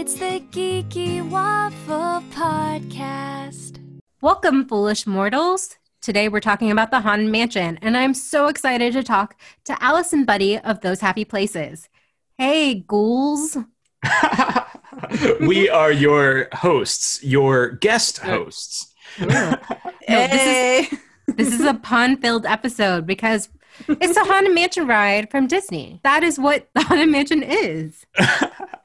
It's the Geeky Waffle Podcast. Welcome, foolish mortals. Today we're talking about the Haunted Mansion, and I'm so excited to talk to Allison Buddy of Those Happy Places. Hey, ghouls. we are your hosts, your guest hosts. No, this is this is a pun-filled episode because it's a Haunted Mansion ride from Disney. That is what the Haunted Mansion is.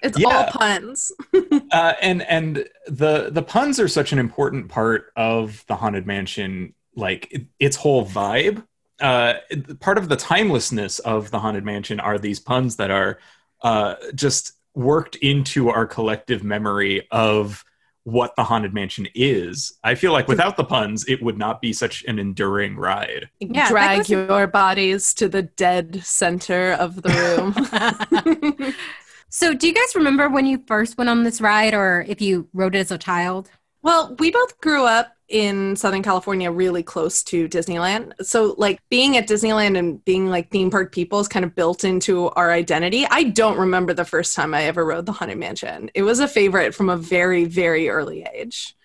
It's Yeah. all puns. uh, and and the the puns are such an important part of the haunted mansion like it, its whole vibe uh it- part of the timelessness of the haunted mansion are these puns that are uh just worked into our collective memory of what the haunted mansion is i feel like without the puns it would not be such an enduring ride Yeah, Drag goes- your bodies to the dead center of the room. So, do you guys remember when you first went on this ride, or if you rode it as a child? well, we both grew up in Southern California, really close to Disneyland. So, like, being at Disneyland and being like theme park people is kind of built into our identity. I don't remember the first time I ever rode the Haunted Mansion. It was a favorite from a very, very early age.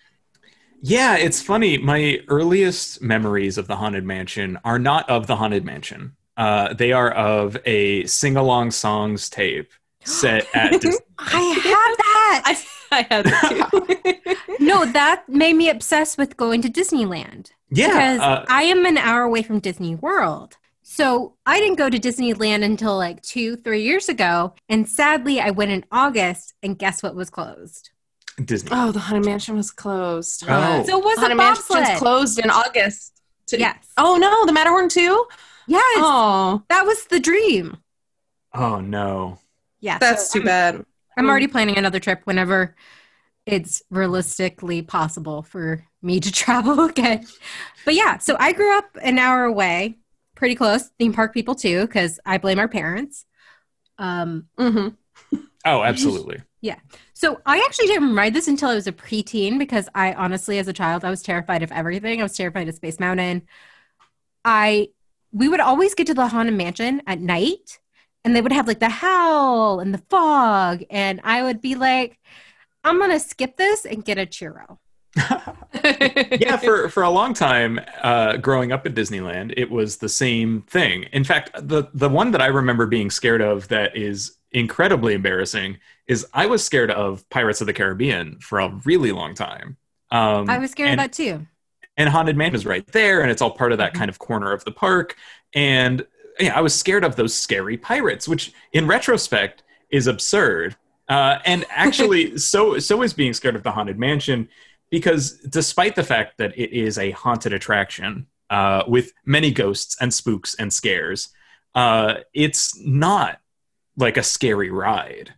Yeah, it's funny. My earliest memories of the Haunted Mansion are not of the Haunted Mansion. Uh, they are of a sing along songs tape set at Dis- I have that. I, I had it too. no, that made me obsessed with going to Disneyland. Yeah. because uh, I am an hour away from Disney World. So I didn't go to Disneyland until like two, three years ago. And sadly, I went in August, and guess what was closed? Disney. Oh, the Haunted Mansion was closed. Oh. So was the Haunted Mansion's bobsled. closed in August. To- Yes. Oh no, the Matterhorn too. Yes. Oh, That was the dream. Oh, no. Yeah. that's so too bad. I'm already planning another trip whenever it's realistically possible for me to travel again. But yeah, so I grew up an hour away, pretty close. Theme park people too, because I blame our parents. Um, mm-hmm. Oh, absolutely. Yeah. So I actually didn't ride this until I was a preteen because I honestly, as a child, I was terrified of everything. I was terrified of Space Mountain. I we would always get to the Haunted Mansion at night, and they would have like the howl and the fog, and I would be like, "I'm gonna skip this and get a churro." yeah, for, for a long time, uh, growing up at Disneyland, it was the same thing. In fact, the, the one that I remember being scared of that is incredibly embarrassing is I was scared of Pirates of the Caribbean for a really long time. Um, I was scared and- of that too. and Haunted Mansion is right there, and it's all part of that Mhm. kind of corner of the park. And yeah, I was scared of those scary pirates, which in retrospect is absurd. Uh, and actually, so so is being scared of the Haunted Mansion, because despite the fact that it is a haunted attraction uh, with many ghosts and spooks and scares, uh, it's not like a scary ride.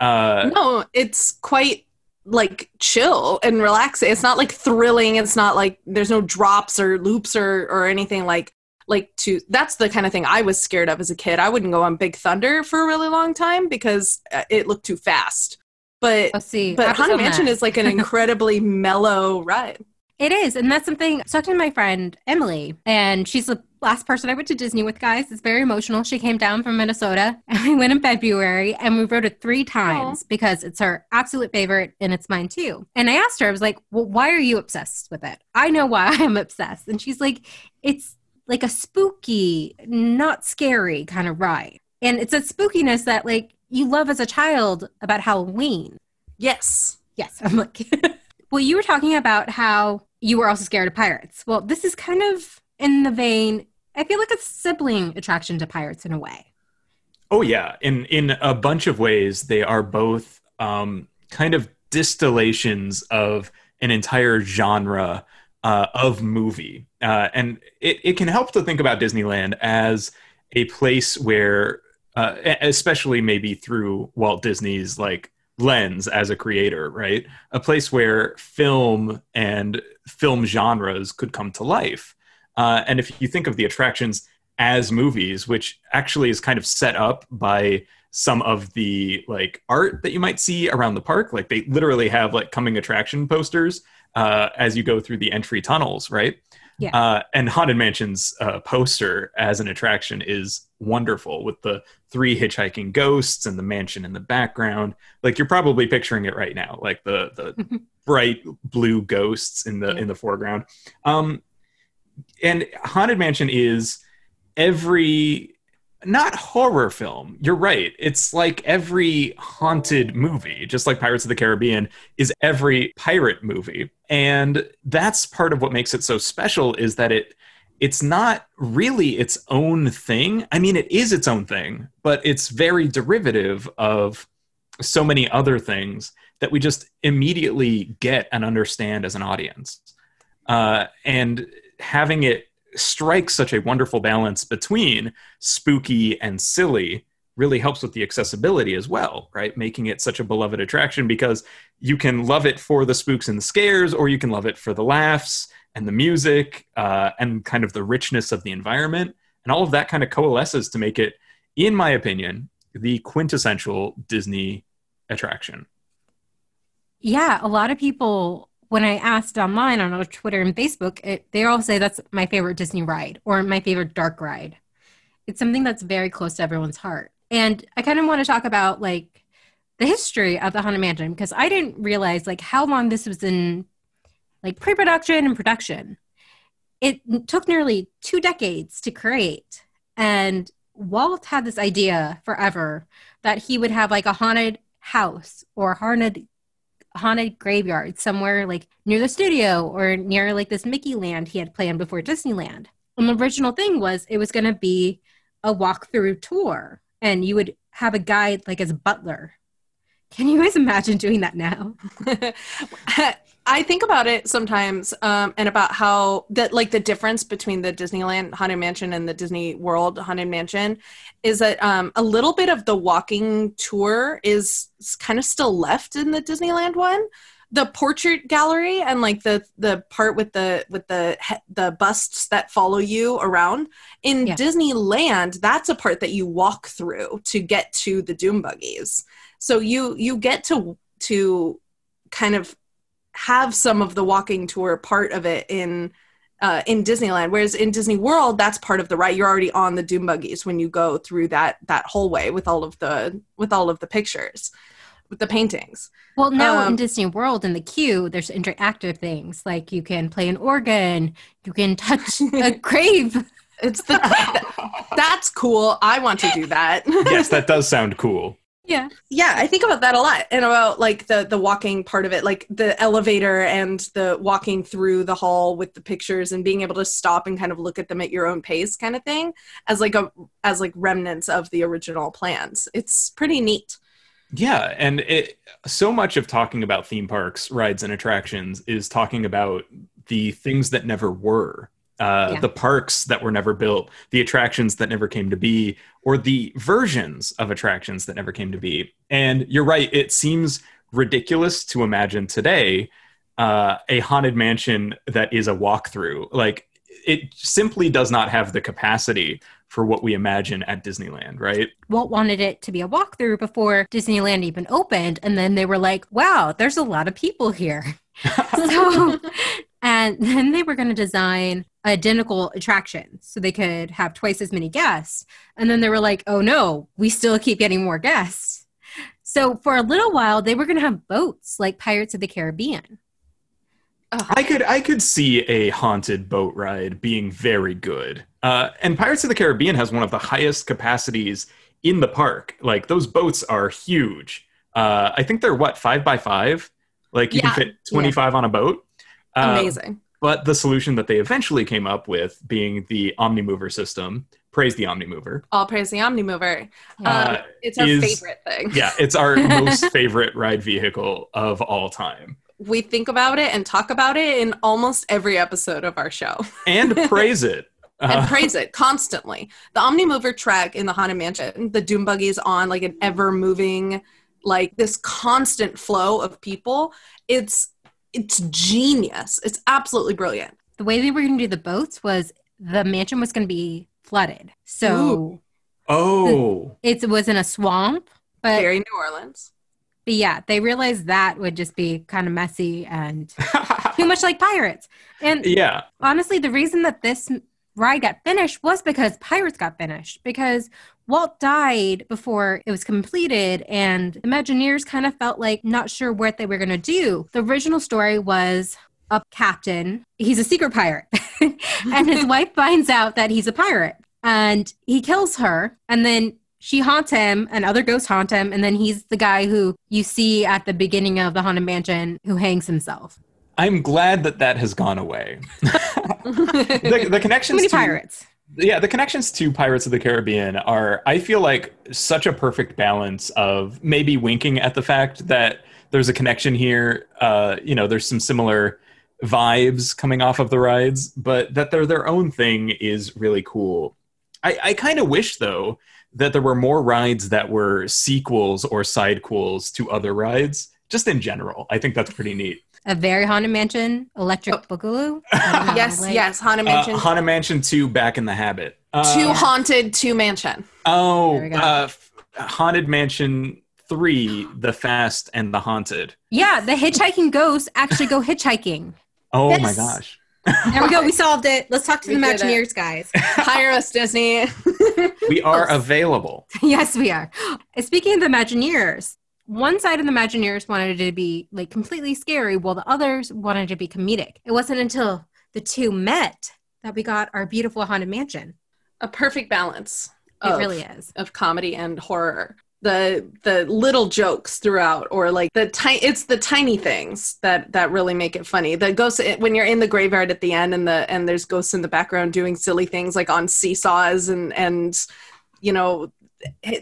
Uh, no, it's quite like chill and relaxing. It's not like thrilling. It's not like there's no drops or loops or or anything like like to. That's the kind of thing I was scared of as a kid. I wouldn't go on Big Thunder for a really long time because uh, it looked too fast. But Let's see. But Haunted Mansion that. is like an incredibly mellow ride. It is, and that's something. I was talking to my friend Emily, and she's the last person I went to Disney with. Guys, it's very emotional. She came down from Minnesota, and we went in February, and we rode it three times because it's her absolute favorite, and it's mine too. And I asked her, I was like, "Well, why are you obsessed with it?" I know why I'm obsessed, and she's like, "It's like a spooky, not scary kind of ride, and it's a spookiness that like you love as a child about Halloween." Yes. Yes, I'm like. well, you were talking about how you were also scared of pirates. Well, this is kind of in the vein. I feel like a sibling attraction to pirates in a way. Oh yeah, in in a bunch of ways, they are both um, kind of distillations of an entire genre uh, of movie, uh, and it, it can help to think about Disneyland as a place where, uh, especially maybe through Walt Disney's like lens as a creator, right? A place where film and film genres could come to life. Uh, and if you think of the attractions as movies, which actually is kind of set up by some of the like art that you might see around the park. Like they literally have like coming attraction posters uh, as you go through the entry tunnels, right? Yeah. Uh, and Haunted Mansion's uh, poster as an attraction is wonderful with the three hitchhiking ghosts and the mansion in the background. Like you're probably picturing it right now, like the the bright blue ghosts in the Yeah. in the foreground. Um, and Haunted Mansion is every not horror film. You're right. It's like every haunted movie, just like Pirates of the Caribbean is every pirate movie. And that's part of what makes it so special is that it it's not really its own thing. I mean, it is its own thing, but it's very derivative of so many other things that we just immediately get and understand as an audience. Uh, and having it strike such a wonderful balance between spooky and silly really helps with the accessibility as well, right? Making it such a beloved attraction because you can love it for the spooks and the scares, or you can love it for the laughs and the music uh, and kind of the richness of the environment. And all of that kind of coalesces to make it, in my opinion, the quintessential Disney attraction. Yeah, a lot of people, when I asked online on Twitter and Facebook, it, they all say that's my favorite Disney ride or my favorite dark ride. It's something that's very close to everyone's heart. And I kind of want to talk about like the history of the Haunted Mansion because I didn't realize like how long this was in like pre-production and production. It took nearly two decades to create. And Walt had this idea forever that he would have like a haunted house or haunted haunted graveyard somewhere like near the studio or near like this Mickey land he had planned before Disneyland. And the original thing was it was going to be a walkthrough tour and you would have a guide like as a butler. Can you guys imagine doing that now? Uh, I think about it sometimes, um, and about how that like the difference between the Disneyland Haunted Mansion and the Disney World Haunted Mansion is that um, a little bit of the walking tour is kind of still left in the Disneyland one. The portrait gallery and like the the part with the with the the busts that follow you around in Yeah. Disneyland, that's a part that you walk through to get to the doom buggies. So you you get to to kind of have some of the walking tour part of it in uh, in Disneyland, whereas in Disney World, that's part of the ride. You're already on the doom buggies when you go through that that hallway with all of the with all of the pictures, with the paintings. Well, now in Um, Disney World in the queue, there's interactive things like you can play an organ, you can touch a grave. It's the that's cool. I want to do that. yes, that does sound cool. Yeah. yeah i think about that a lot and about like the the walking part of it like the elevator and the walking through the hall with the pictures and being able to stop and kind of look at them at your own pace kind of thing as like a as like remnants of the original plans it's pretty neat Yeah, and it so much of talking about theme parks, rides, and attractions is talking about the things that never were. Uh, Yeah. The parks that were never built, the attractions that never came to be, or the versions of attractions that never came to be. And you're right, it seems ridiculous to imagine today uh, a haunted mansion that is a walkthrough. Like, it simply does not have the capacity for what we imagine at Disneyland, right? Walt wanted it to be a walkthrough before Disneyland even opened. And then they were like, wow, there's a lot of people here. so, and then they were going to design identical attractions so they could have twice as many guests. And then they were like, oh no, we still keep getting more guests. So for a little while, they were going to have boats like Pirates of the Caribbean. I could I could see a haunted boat ride being very good. Uh, and Pirates of the Caribbean has one of the highest capacities in the park. Like those boats are huge. Uh, I think they're what five by five. Like you Yeah. can fit twenty five on a boat. Uh, amazing But the solution that they eventually came up with, being the OmniMover system, praise the OmniMover. all praise the omnimover Uh, um, it's our is- favorite thing yeah, it's our most favorite ride vehicle of all time, we think about it and talk about it in almost every episode of our show and praise it. and Uh, praise it constantly. The Omnimover track in the Haunted Mansion, the Doom buggies on like an ever moving, like this constant flow of people. It's it's genius. It's absolutely brilliant. The way they were going to do the boats was the mansion was going to be flooded. So Ooh. oh, it was in a swamp. But, Very New Orleans. but yeah, they realized that would just be kind of messy and too much like pirates. And yeah. honestly, the reason that this ride got finished was because Pirates got finished because Walt died before it was completed, and Imagineers kind of felt like not sure what they were going to do. The original story was a captain, he's a secret pirate, and his wife finds out that he's a pirate, and he kills her, and then she haunts him and other ghosts haunt him and then he's the guy who you see at the beginning of the haunted mansion who hangs himself I'm glad that that has gone away. the, the too connections many to pirates. Yeah the connections to pirates of the caribbean are i feel like such a perfect balance of maybe winking at the fact that there's a connection here uh, you know there's some similar vibes coming off of the rides but that they're their own thing is really cool. I, I kind of wish though that there were more rides that were sequels or sidequels to other rides just in general. I think that's pretty neat a very haunted mansion electric Oh. boogaloo I don't know, yes, like- yes. Haunted uh, Mansion. haunted mansion 2 back in the habit uh, Two haunted, two mansion. Oh, There we go. uh, Haunted Mansion 3, The Fast and the Haunted. yeah the hitchhiking ghosts actually go hitchhiking Oh Yes. my gosh. there we go we solved it let's talk to We the imagineers guys Hire us, Disney. We are available. yes we are speaking of the imagineers one side of the imagineers wanted it to be like completely scary while the others wanted it to be comedic it wasn't until the two met that we got our beautiful haunted mansion A perfect balance. it really is of comedy and horror. The the little jokes throughout, or like the tiny, it's the tiny things that that really make it funny. The ghosts eh, when you're in the graveyard at the end, and the and there's ghosts in the background doing silly things like on seesaws and and you know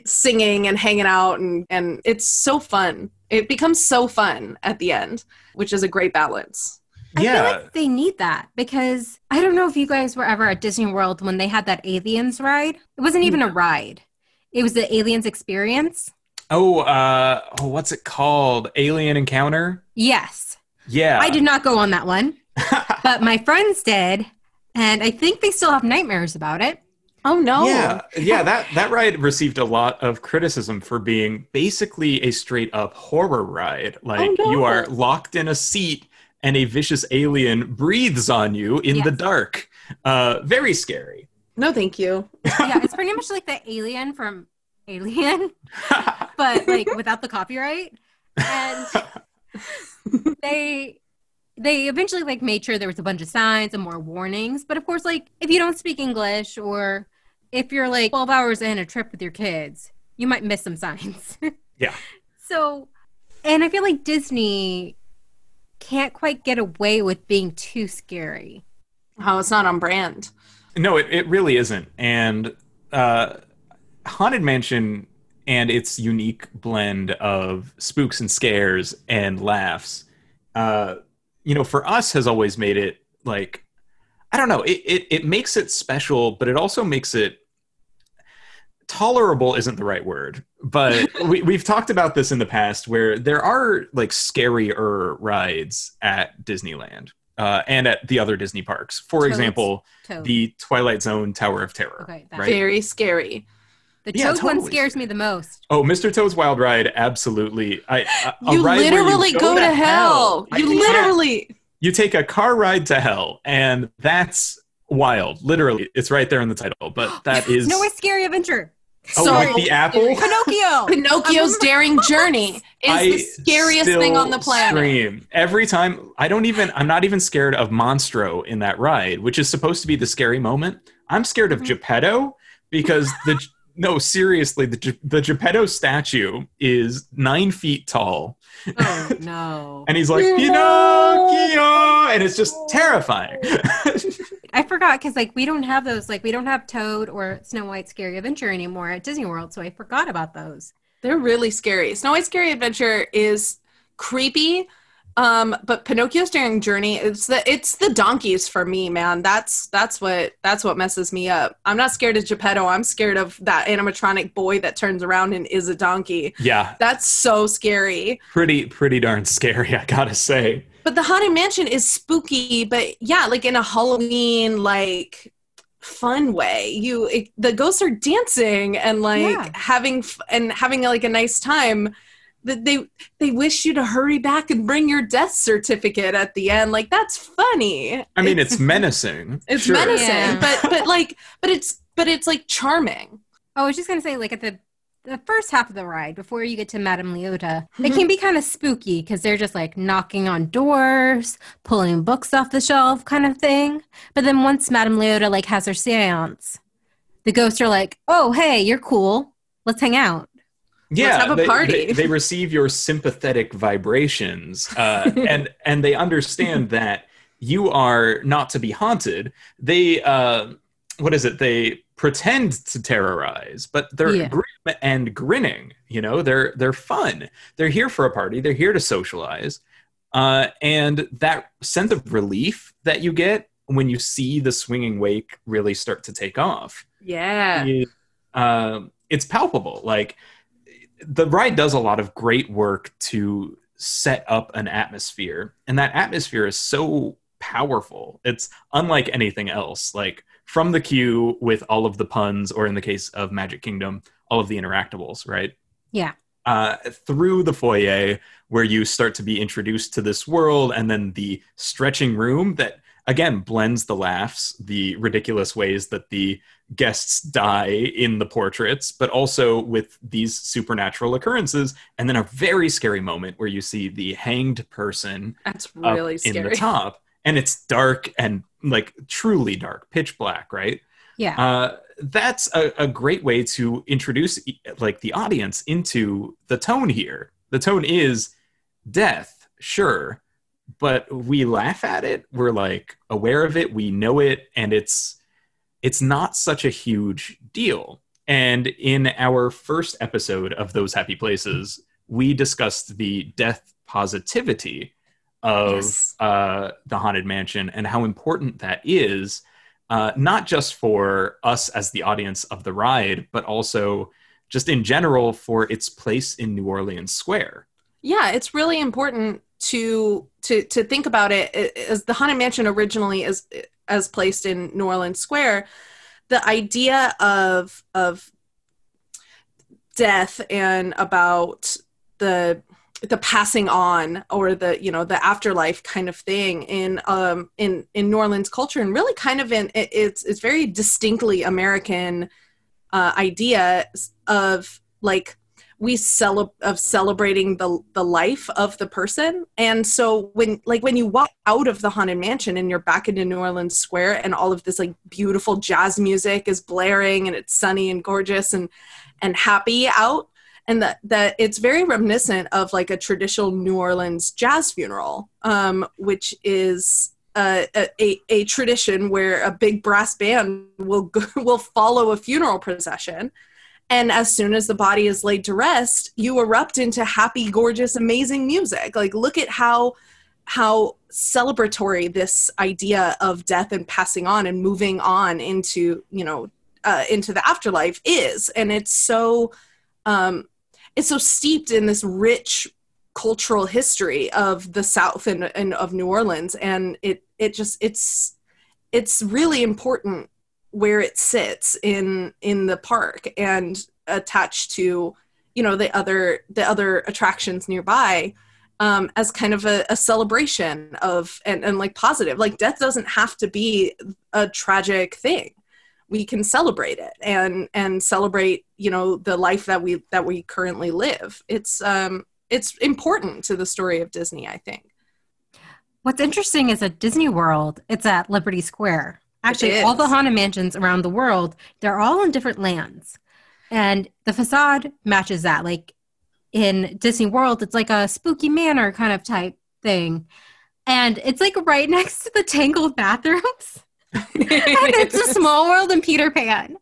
singing and hanging out and and it's so fun. It becomes so fun at the end, which is a great balance. I feel Yeah. like they need that because I don't know if you guys were ever at Disney World when they had that aliens ride. It wasn't even a ride. It was the aliens experience. Oh, uh, oh, what's it called? Alien Encounter? Yes. Yeah. I did not go on that one, but my friends did, and I think they still have nightmares about it. Oh no! Yeah, yeah, that that ride received a lot of criticism for being basically a straight up horror ride. Like no. you are locked in a seat and a vicious alien breathes on you in the dark. Uh, very scary. No, thank you. Yeah, it's pretty much like the alien from Alien, but like without the copyright. And they they eventually like made sure there was a bunch of signs and more warnings. But of course, like if you don't speak English or if you're like 12 hours in a trip with your kids, you might miss some signs. Yeah. So, and I feel like Disney can't quite get away with being too scary. Oh, it's not on brand. No, it, it really isn't. And uh, Haunted Mansion and its unique blend of spooks and scares and laughs, uh, you know, for us has always made it like, I don't know, it, it, it makes it special, but it also makes it tolerable isn't the right word but we, we've talked about this in the past where there are like scarier rides at disneyland uh, and at the other disney parks for Toads. example Toad. the Twilight Zone Tower of Terror. Okay, right? Very scary. The yeah, Toad one totally scares me the most. Oh, Mr. Toad's Wild Ride, absolutely. I, a- a you ride where literally go, to hell. I- You yeah. literally. You take a car ride to hell, and that's wild. Literally, it's right there in the title. But that is No, it's scary adventure. oh, so like the apple. Pinocchio. Pinocchio's daring journey is I the scariest still thing on the planet. Scream every time. I don't even. I'm not even scared of Monstro in that ride, which is supposed to be the scary moment. I'm scared Mm-hmm. of Geppetto because the no seriously the the Geppetto statue is nine feet tall, Oh no. and he's like Pinocchio, and it's just terrifying. I forgot because like we don't have those. Like we don't have Toad or Snow White Scary Adventure anymore at Disney World, so I forgot about those. They're really scary. Snow White Scary Adventure is creepy, um, but Pinocchio's Daring Journey it's the it's the donkeys for me, man. That's that's what that's what messes me up. I'm not scared of Geppetto. I'm scared of that animatronic boy that turns around and is a donkey. yeah, That's so scary. pretty pretty darn scary. I gotta say. But the Haunted Mansion is spooky, but yeah, like in a Halloween like fun way. You it, the ghosts are dancing and like Yeah. having f- and having like a nice time that they they wish you to hurry back and bring your death certificate at the end. Like that's funny. I mean, it's menacing. It's sure. menacing, Yeah. but but like but it's but it's like charming. Oh, I was just gonna say, like at the the first half of the ride, before you get to Madame Leota, it mm-hmm. can be kind of spooky because they're just like knocking on doors, pulling books off the shelf, kind of thing. But then once Madame Leota like has her séance, the ghosts are like, "Oh, hey, you're cool. Let's hang out." Yeah have a they, party. They, they receive your sympathetic vibrations uh, and and they understand that you are not to be haunted they uh, what is it they pretend to terrorize but they're Yeah. grim and grinning you know they're they're fun they're here for a party they're here to socialize uh, and that sense of relief that you get when you see the swinging wake really start to take off Yeah. is, um, it's palpable. Like the ride does a lot of great work to set up an atmosphere, and that atmosphere is so powerful. It's unlike anything else. Like from the queue with all of the puns, or in the case of Magic Kingdom, all of the interactables, right? Yeah. Uh, through the foyer, where you start to be introduced to this world, and then the stretching room that again blends the laughs, the ridiculous ways that the guests die in the portraits, but also with these supernatural occurrences, and then a very scary moment where you see the hanged person That's really in scary. the top, and it's dark and like truly dark, pitch black, right? Yeah. Uh, that's a, a great way to introduce like the audience into the tone here. The tone is death, sure, but we laugh at it. We're like aware of it. We know it, and it's it's not such a huge deal. And in our first episode of those happy places, we discussed the death positivity of Yes. uh, the haunted mansion and how important that is uh, not just for us as the audience of the ride, but also just in general for its place in New Orleans Square. yeah it's really important to to to think about it as the haunted mansion originally is as placed in new orleans square the idea of of death and about the the passing on or the you know the afterlife kind of thing in um in in new orleans culture and really kind of in it, it's it's very distinctly american uh idea of like we cele- of celebrating the the life of the person. And so when like when you walk out of the haunted mansion and you're back into new orleans square and all of this like beautiful jazz music is blaring and it's sunny and gorgeous and and happy out and that that it's very reminiscent of like a traditional new orleans jazz funeral um which is uh, a, a, a tradition where a big brass band will go, will follow a funeral procession and as soon as the body is laid to rest you erupt into happy gorgeous amazing music. Like look at how how celebratory this idea of death and passing on and moving on into you know uh, into the afterlife is. And it's so um it's so steeped in this rich cultural history of the south and, and of new orleans. And it it just it's it's really important where it sits in in the park and attached to you know the other the other attractions nearby um, as kind of a, a celebration of and, and like positive. Like death doesn't have to be a tragic thing. We can celebrate it and and celebrate you know the life that we that we currently live. It's um it's important to the story of disney i think. What's interesting is at Disney World, it's at Liberty Square. Actually, all the haunted mansions around the world, they're all in different lands. And the facade matches that. Like in Disney World, it's like a spooky manor kind of type thing. And it's like right next to the tangled bathrooms. and it's a small world in Peter Pan.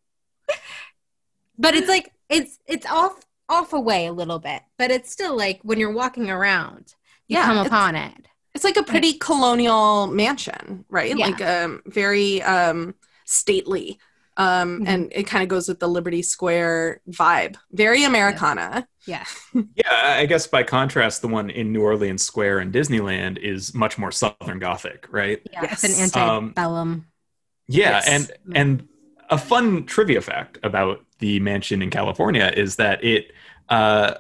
But it's like it's it's off off away a little bit, but it's still like when you're walking around, you Yeah, come upon it. It's like a pretty colonial mansion, right? Yeah. Like um very um stately. Um Mhm. and it kind of goes with the Liberty Square vibe. Very Americana. Yeah. Yeah, I guess by contrast, the one in New Orleans Square in Disneyland is much more Southern Gothic, right? Yeah. It's Yes. an Um, antebellum. Yeah, Yes. and and a fun trivia fact about the mansion in California is that it uh,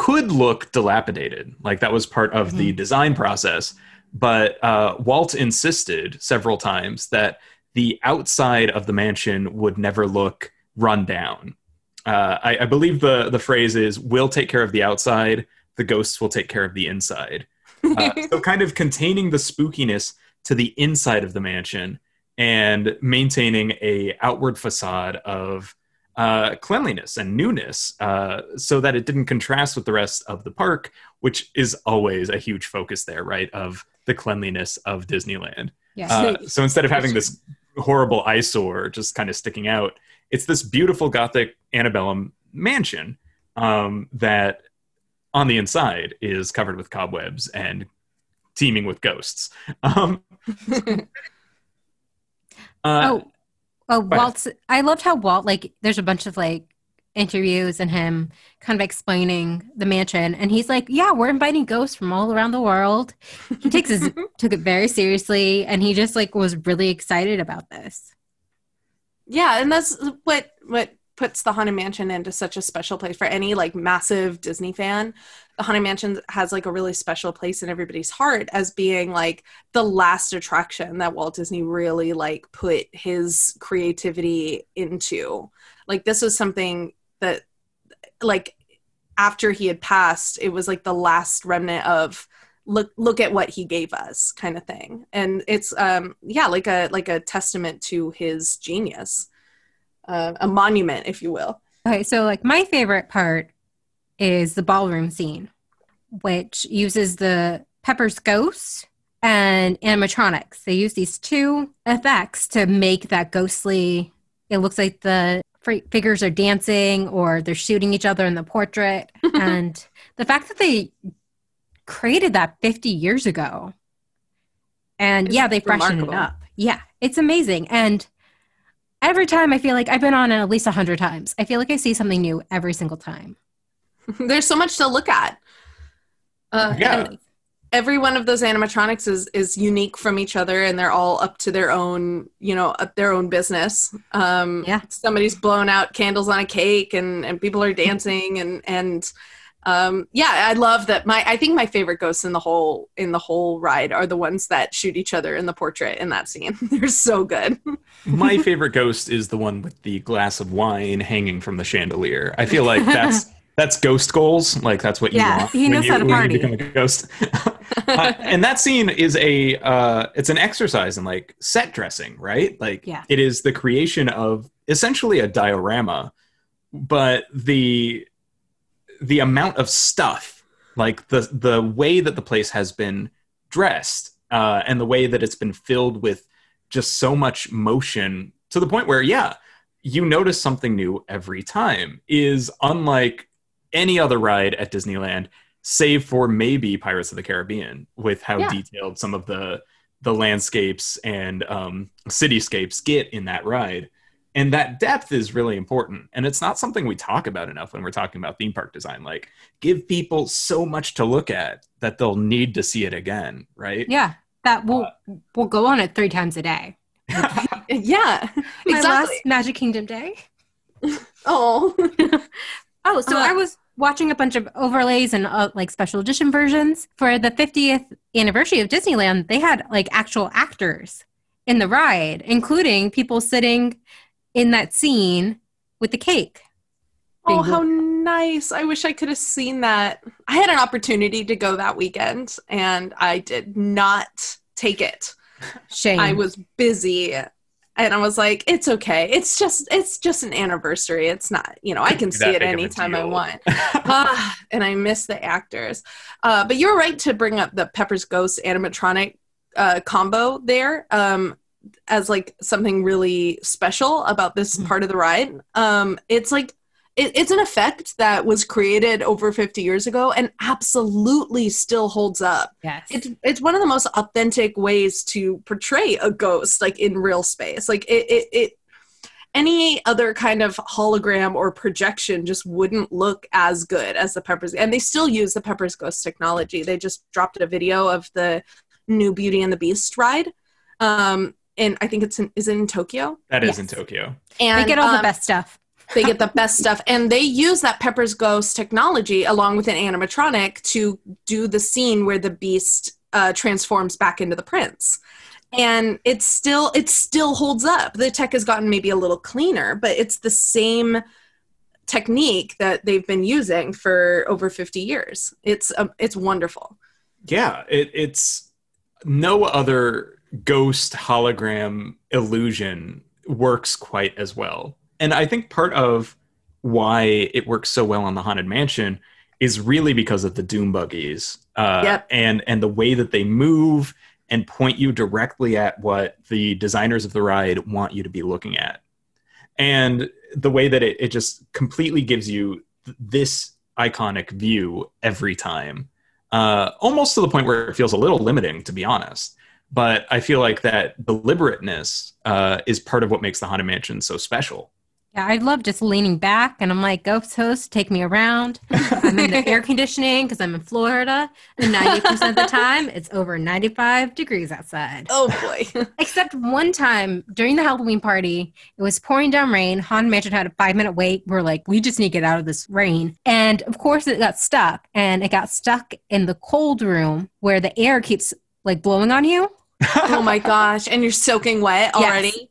could look dilapidated. Like that was part of the design process. But uh, Walt insisted several times that the outside of the mansion would never look run down. Uh, I, I believe the the phrase is "We'll take care of the outside. The ghosts will take care of the inside." Uh, so, kind of containing the spookiness to the inside of the mansion and maintaining a outward facade of uh, cleanliness and newness, uh, so that it didn't contrast with the rest of the park, which is always a huge focus there, right? Of the cleanliness of Disneyland. Yes. Uh, so instead of having this horrible eyesore just kind of sticking out, it's this beautiful Gothic antebellum mansion um, that on the inside is covered with cobwebs and teeming with ghosts. Um, uh, oh, oh. Walt's. I loved how Walt like. There's a bunch of like interviews and him kind of explaining the mansion, and he's like, "Yeah, we're inviting ghosts from all around the world." He takes his took it very seriously, and he just like was really excited about this. Yeah, and that's what what puts the Haunted Mansion into such a special place for any like massive Disney fan. The Haunted Mansion has like a really special place in everybody's heart as being like the last attraction that Walt Disney really like put his creativity into. Like this was something that like after he had passed, it was like the last remnant of look look at what he gave us kind of thing. And it's um yeah, like a like a testament to his genius uh, a monument, if you will. Okay, so like my favorite part is the ballroom scene, which uses the Pepper's ghost and animatronics. They use these two effects to make that ghostly. It looks like the figures are dancing or they're shooting each other in the portrait, and the fact that they created that 50 years ago, and It's yeah, they freshened it up. Yeah, it's amazing, and every time I feel like I've been on it at least a hundred times. I feel like I see something new every single time. There's so much to look at. Uh, Yeah. every one of those animatronics is is unique from each other, and they're all up to their own, you know, up their own business. Um, Yeah. somebody's blown out candles on a cake, and and people are dancing, and and um, yeah, I love that. My I think my favorite ghosts in the whole in the whole ride are the ones that shoot each other in the portrait in that scene. they're so good. my favorite ghost is the one with the glass of wine hanging from the chandelier. I feel like that's that's ghost goals. Like that's what you Yeah, want he knows you, how to party. become a ghost. Uh, and that scene is a uh, it's an exercise in like set dressing, right? Like Yeah. it is the creation of essentially a diorama, but the the amount of stuff, like the the way that the place has been dressed, uh, and the way that it's been filled with just so much motion to the point where, yeah, you notice something new every time. Is unlike any other ride at Disneyland, save for maybe Pirates of the Caribbean, with how Yeah. detailed some of the the landscapes and um, cityscapes get in that ride. And that depth is really important. And it's not something we talk about enough when we're talking about theme park design. Like, give people so much to look at that they'll need to see it again, right? Yeah, that will will go on it three times a day. yeah, My exactly. last Magic Kingdom day. oh, Oh, so Uh, I was watching a bunch of overlays and uh, like special edition versions for the 50th anniversary of Disneyland. They had like actual actors in the ride, including people sitting in that scene with the cake. Oh, how nice. I wish I could have seen that. I had an opportunity to go that weekend and I did not take it. Shame. I was busy and I was like, it's okay. It's just it's just an anniversary. It's not, you know, I can see it anytime I want. Ah, and I miss the actors. Uh, but you're right to bring up the Pepper's Ghost animatronic uh, combo there um, as like something really special about this Mhm. part of the ride. Um, it's like it, it's an effect that was created over 50 years ago and absolutely still holds up. yes. It's it's one of the most authentic ways to portray a ghost like in real space. Like it it, it any other kind of hologram or projection just wouldn't look as good as the Peppers and they still use the Peppers Ghost technology. They just dropped a video of the new Beauty and the Beast ride. Um and I think it's in is it in Tokyo? That is in Yes. Tokyo. they And get all the um, best stuff. They get the best stuff. And they use that pepper's ghost technology along with an animatronic to do the scene where the beast uh, transforms back into the prince. And it's still it still holds up. The tech has gotten maybe a little cleaner but it's the same technique that they've been using for over 50 years. It's um, it's wonderful. Yeah, it, it's no other ghost hologram illusion works quite as well. And I think part of why it works so well on the Haunted Mansion is really because of the Doom buggies uh, Yep. and and the way that they move and point you directly at what the designers of the ride want you to be looking at, and the way that it, it just completely gives you th- this iconic view every time uh, almost to the point where it feels a little limiting, to be honest. But I feel like that deliberateness uh, is part of what makes the Haunted Mansion so special. Yeah, I love just leaning back and I'm like, ghost host, take me around. I'm in the air conditioning because I'm in Florida. And 90% of the time, it's over 95 degrees outside. oh boy Except one time during the Halloween party, it was pouring down rain. Haunted Mansion had a five minute wait. We're like, we just need to get out of this rain. And of course, it got stuck. And it got stuck in the cold room where the air keeps like blowing on you. oh my gosh and you're soaking wet Yes.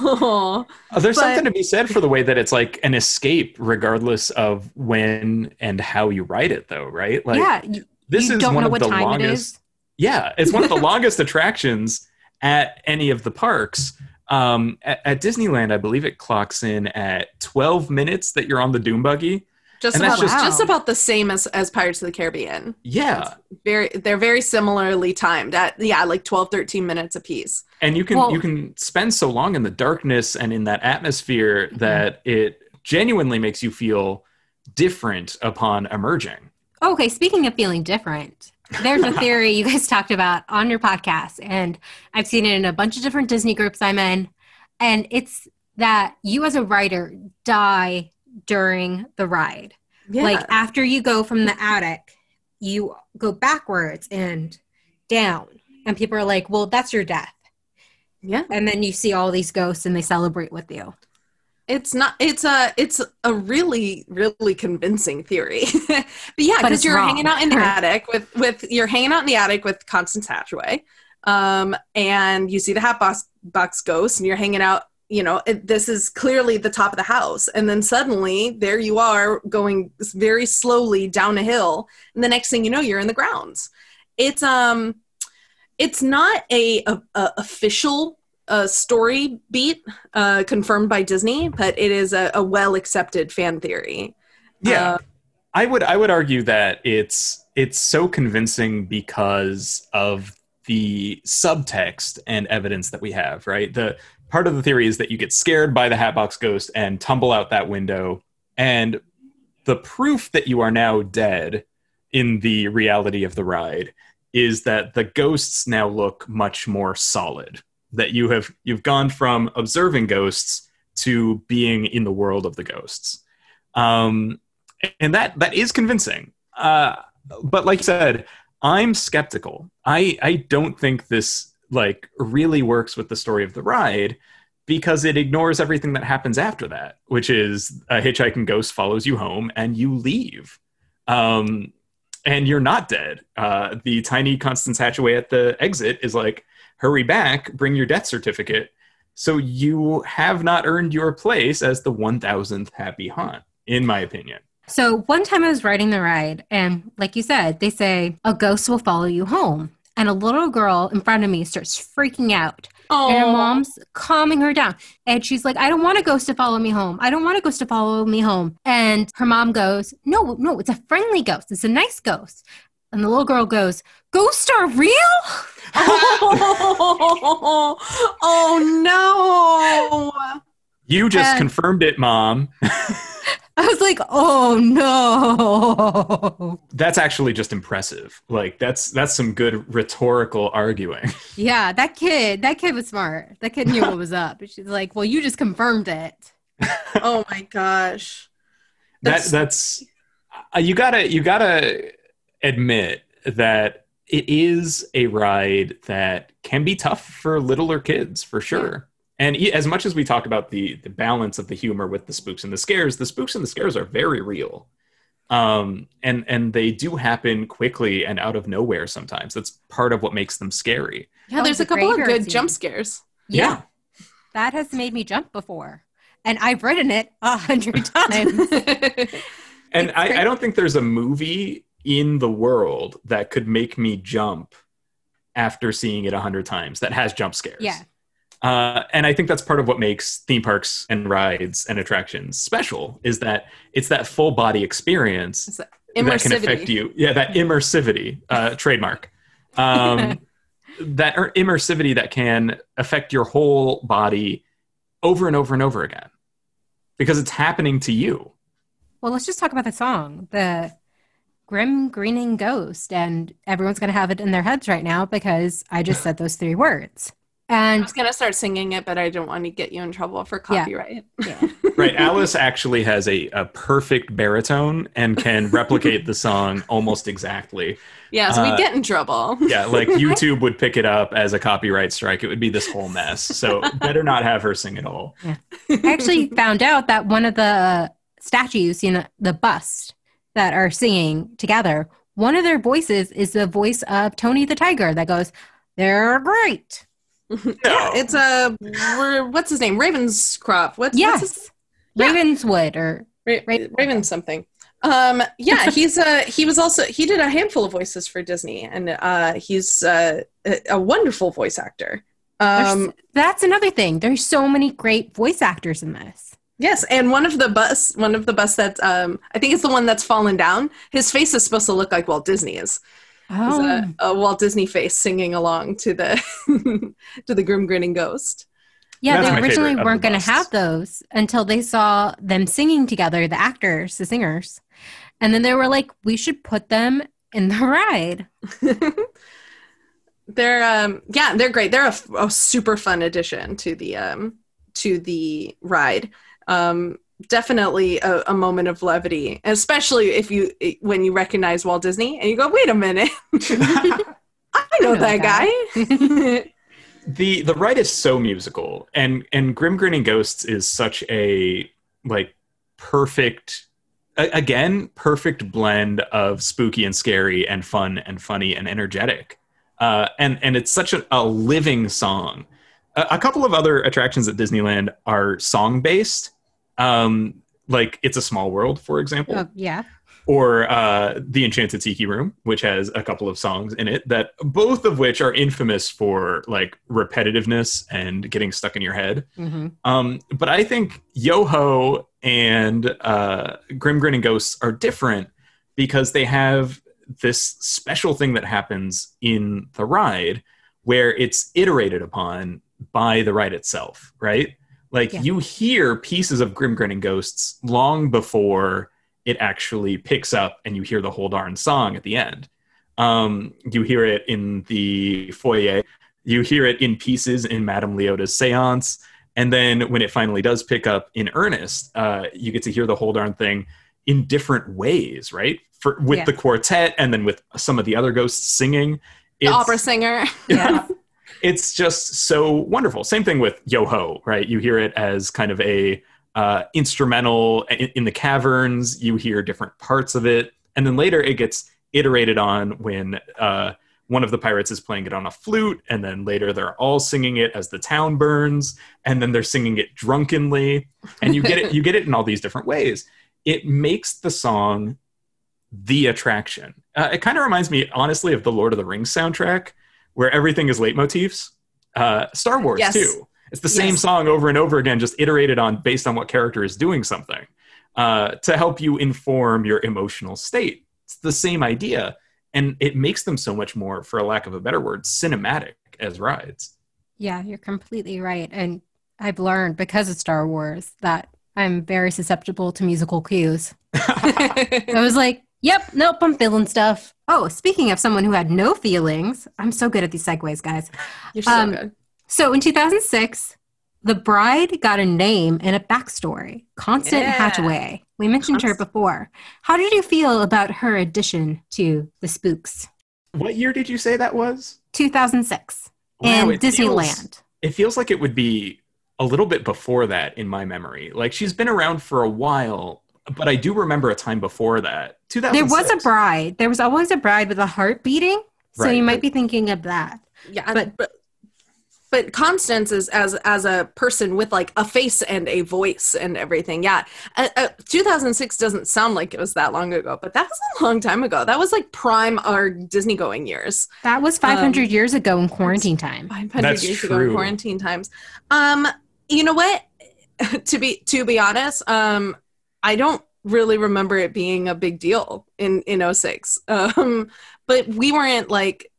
Oh Uh, There's But- something to be said for the way that it's like an escape, regardless of when and how you write it, though, right? Like, yeah. You, this you is don't one know of what the time it longest. Yeah, it's one of the longest attractions at any of the parks. Um, at, at Disneyland, I believe it clocks in at 12 minutes that you're on the Doom buggy. Just And about just- just about the same as as pirates of the caribbean Yeah, very they're very similarly timed at yeah like 12 13 minutes apiece and you can Well- you can spend so long in the darkness and in that atmosphere Mm-hmm. that it genuinely makes you feel different upon emerging. Okay, speaking of feeling different, there's a theory you guys talked about on your podcast, and I've seen it in a bunch of different Disney groups I'm in. And it's that you, as a writer, die during the ride. yeah Like after you go from the attic, you go backwards and down. And people are like, well, that's your death. yeah And then you see all these ghosts and they celebrate with you. it's not it's a it's a really really convincing theory but yeah because you're wrong. hanging out in the attic with with you're hanging out in the attic with constance hatchaway um and you see the hat box box ghost and you're hanging out you know it, this is clearly the top of the house and then suddenly there you are going very slowly down a hill and the next thing you know you're in the grounds it's um it's not a, a, a official uh, story beat uh, confirmed by Disney, but it is a, a well accepted fan theory. Yeah. Uh, I would I would argue that it's it's so convincing because of the subtext and evidence that we have, right? The part of the theory is that you get scared by the Hatbox Ghost and tumble out that window, and the proof that you are now dead in the reality of the ride is that the ghosts now look much more solid. That you have you've gone from observing ghosts to being in the world of the ghosts. Um, and that that is convincing. Uh, but like I said, I'm skeptical. I I don't think this like really works with the story of the ride because it ignores everything that happens after that, which is a hitchhiking ghost follows you home and you leave. Um, and you're not dead. Uh, the tiny Constance Hatchaway at the exit is like, hurry back, bring your death certificate. So you have not earned your place as the 1000th happy haunt, in my opinion. So one time I was riding the ride, and like you said, they say a ghost will follow you home. And a little girl in front of me starts freaking out. And her oh, mom's calming her down. And she's like, I don't want a ghost to follow me home. I don't want a ghost to follow me home. And her mom goes, No, no, it's a friendly ghost. It's a nice ghost. And the little girl goes, Ghosts are real? oh, oh no! You just And- confirmed it, mom. I was like, Oh no. That's actually just impressive. Like that's that's some good rhetorical arguing. Yeah, that kid, that kid was smart. That kid knew what was up. She's like, Well, you just confirmed it. Oh my gosh! that That's- that's uh, you gotta you gotta admit that it is a ride that can be tough for littler kids for sure And as much as we talk about the the balance of the humor with the spooks and the scares, the spooks and the scares are very real. Um, and and they do happen quickly and out of nowhere sometimes. That's part of what makes them scary. Yeah, there's a couple of graveyard good jump scares. Yeah. That has made me jump before. And I've written it a hundred times. And I. I don't think there's a movie in the world that could make me jump after seeing it a hundred times that has jump scares. Yeah. Uh, and I think that's part of what makes theme parks and rides and attractions special is that it's that full body experience It's that that can affect you. Yeah, that immersivity, uh, trademark. Um, that er- immersivity that can affect your whole body over and over and over again because it's happening to you. Well, let's just talk about the song, the Grim Grinning Ghost, and everyone's going to have it in their heads right now because I just said those three words. I And was gonna start singing it, but I don't want to get you in trouble for copyright. yeah, Right. Alice actually has a, a perfect baritone and can replicate the song almost exactly. Yeah, so Uh, we get in trouble. Yeah, like YouTube would pick it up as a copyright strike. It would be this whole mess. So better not have her sing at all. Yeah. I actually found out that one of the statues, you know, the bust that are singing together, one of their voices is the voice of Tony the Tiger that goes, "They're great." Yeah, it's a what's his name? Ravenscroft. What's Yes, what's his, Yeah. Ravenswood or Ra- Raven- Raven something. Um, yeah, he's uh he was also he did a handful of voices for Disney, and uh, he's uh, a, a wonderful voice actor. There's- Um, that's another thing. There's so many great voice actors in this. yes, and one of the bus, one of the bus that um, I think it's the one that's fallen down. His face is supposed to look like Walt Disney's. It's Oh, a, a Walt Disney face singing along to the to the grim grinning ghost. yeah. That's They originally weren't the going to have those until they saw them singing together, the actors, the singers, and then they were like, "We should put them in the ride." they're um yeah they're great they're a super fun addition to the um to the ride um definitely a, a moment of levity especially if you when you recognize walt disney and you go wait a minute. I know know that that guy. the the ride is so musical and and grim grinning ghosts is such a like perfect again perfect blend of spooky and scary and fun and funny and energetic. Uh, and and it's such a, a living song. A, a couple of other attractions at disneyland are song based um like it's a small world for example Oh, yeah. or uh, the Enchanted Tiki Room, which has a couple of songs in it that both of which are infamous for like repetitiveness and getting stuck in your head. hmm Um, but I think Yo Ho and uh, Grim Grinning Ghosts are different because they have this special thing that happens in the ride where it's iterated upon by the ride itself, right? Like Yeah. you hear pieces of Grim Grinning Ghosts long before it actually picks up and you hear the whole darn song at the end. Um, you hear it in the foyer, you hear it in pieces in Madame Leota's seance. And then when it finally does pick up in earnest, uh, you get to hear the whole darn thing in different ways, right? For with Yeah. the quartet and then with some of the other ghosts singing. the opera singer Yeah. It's just so wonderful. Same thing with Yo Ho, right? You hear it as kind of a uh, instrumental in, in the caverns. You hear different parts of it, and then later it gets iterated on when uh, one of the pirates is playing it on a flute, and then later they're all singing it as the town burns, and then they're singing it drunkenly, and you get it. You get it in all these different ways. It makes the song the attraction. Uh, it kind of reminds me, honestly, of the Lord of the Rings soundtrack where everything is leitmotifs. Uh, Star Wars Yes. too. It's the same Yes. song over and over again, just iterated on based on what character is doing something uh, to help you inform your emotional state. It's the same idea, and it makes them so much more, for a lack of a better word, cinematic as rides. Yeah, you're completely right. And I've learned because of Star Wars that I'm very susceptible to musical cues. I was like, yep, nope, I'm feeling stuff. Oh, speaking of someone who had no feelings, I'm so good at these segues, guys. you're so Um, good So in 2006, the bride got a name and a backstory Constance Yeah. Hatchaway. We mentioned her before. How did you feel about her addition to the spooks? What year did you say that was? 2006 Wow, in it feels- Disneyland. it feels like it would be a little bit before that in my memory. Like she's been around for a while, but I do remember a time before that. 2006. There was a bride. There was always a bride with a heart beating. So Right, you might but- be thinking of that. Yeah, But- but but but Constance is as as a person with like a face and a voice and everything. Yeah, uh, uh, 2006 doesn't sound like it was that long ago, but that was a long time ago. That was like prime our Disney going years. That was 500 years ago in quarantine time. 500 That's years ago in quarantine times. Um, you know what? to be to be honest, um, I don't really remember it being a big deal in in 06. Um, but we weren't like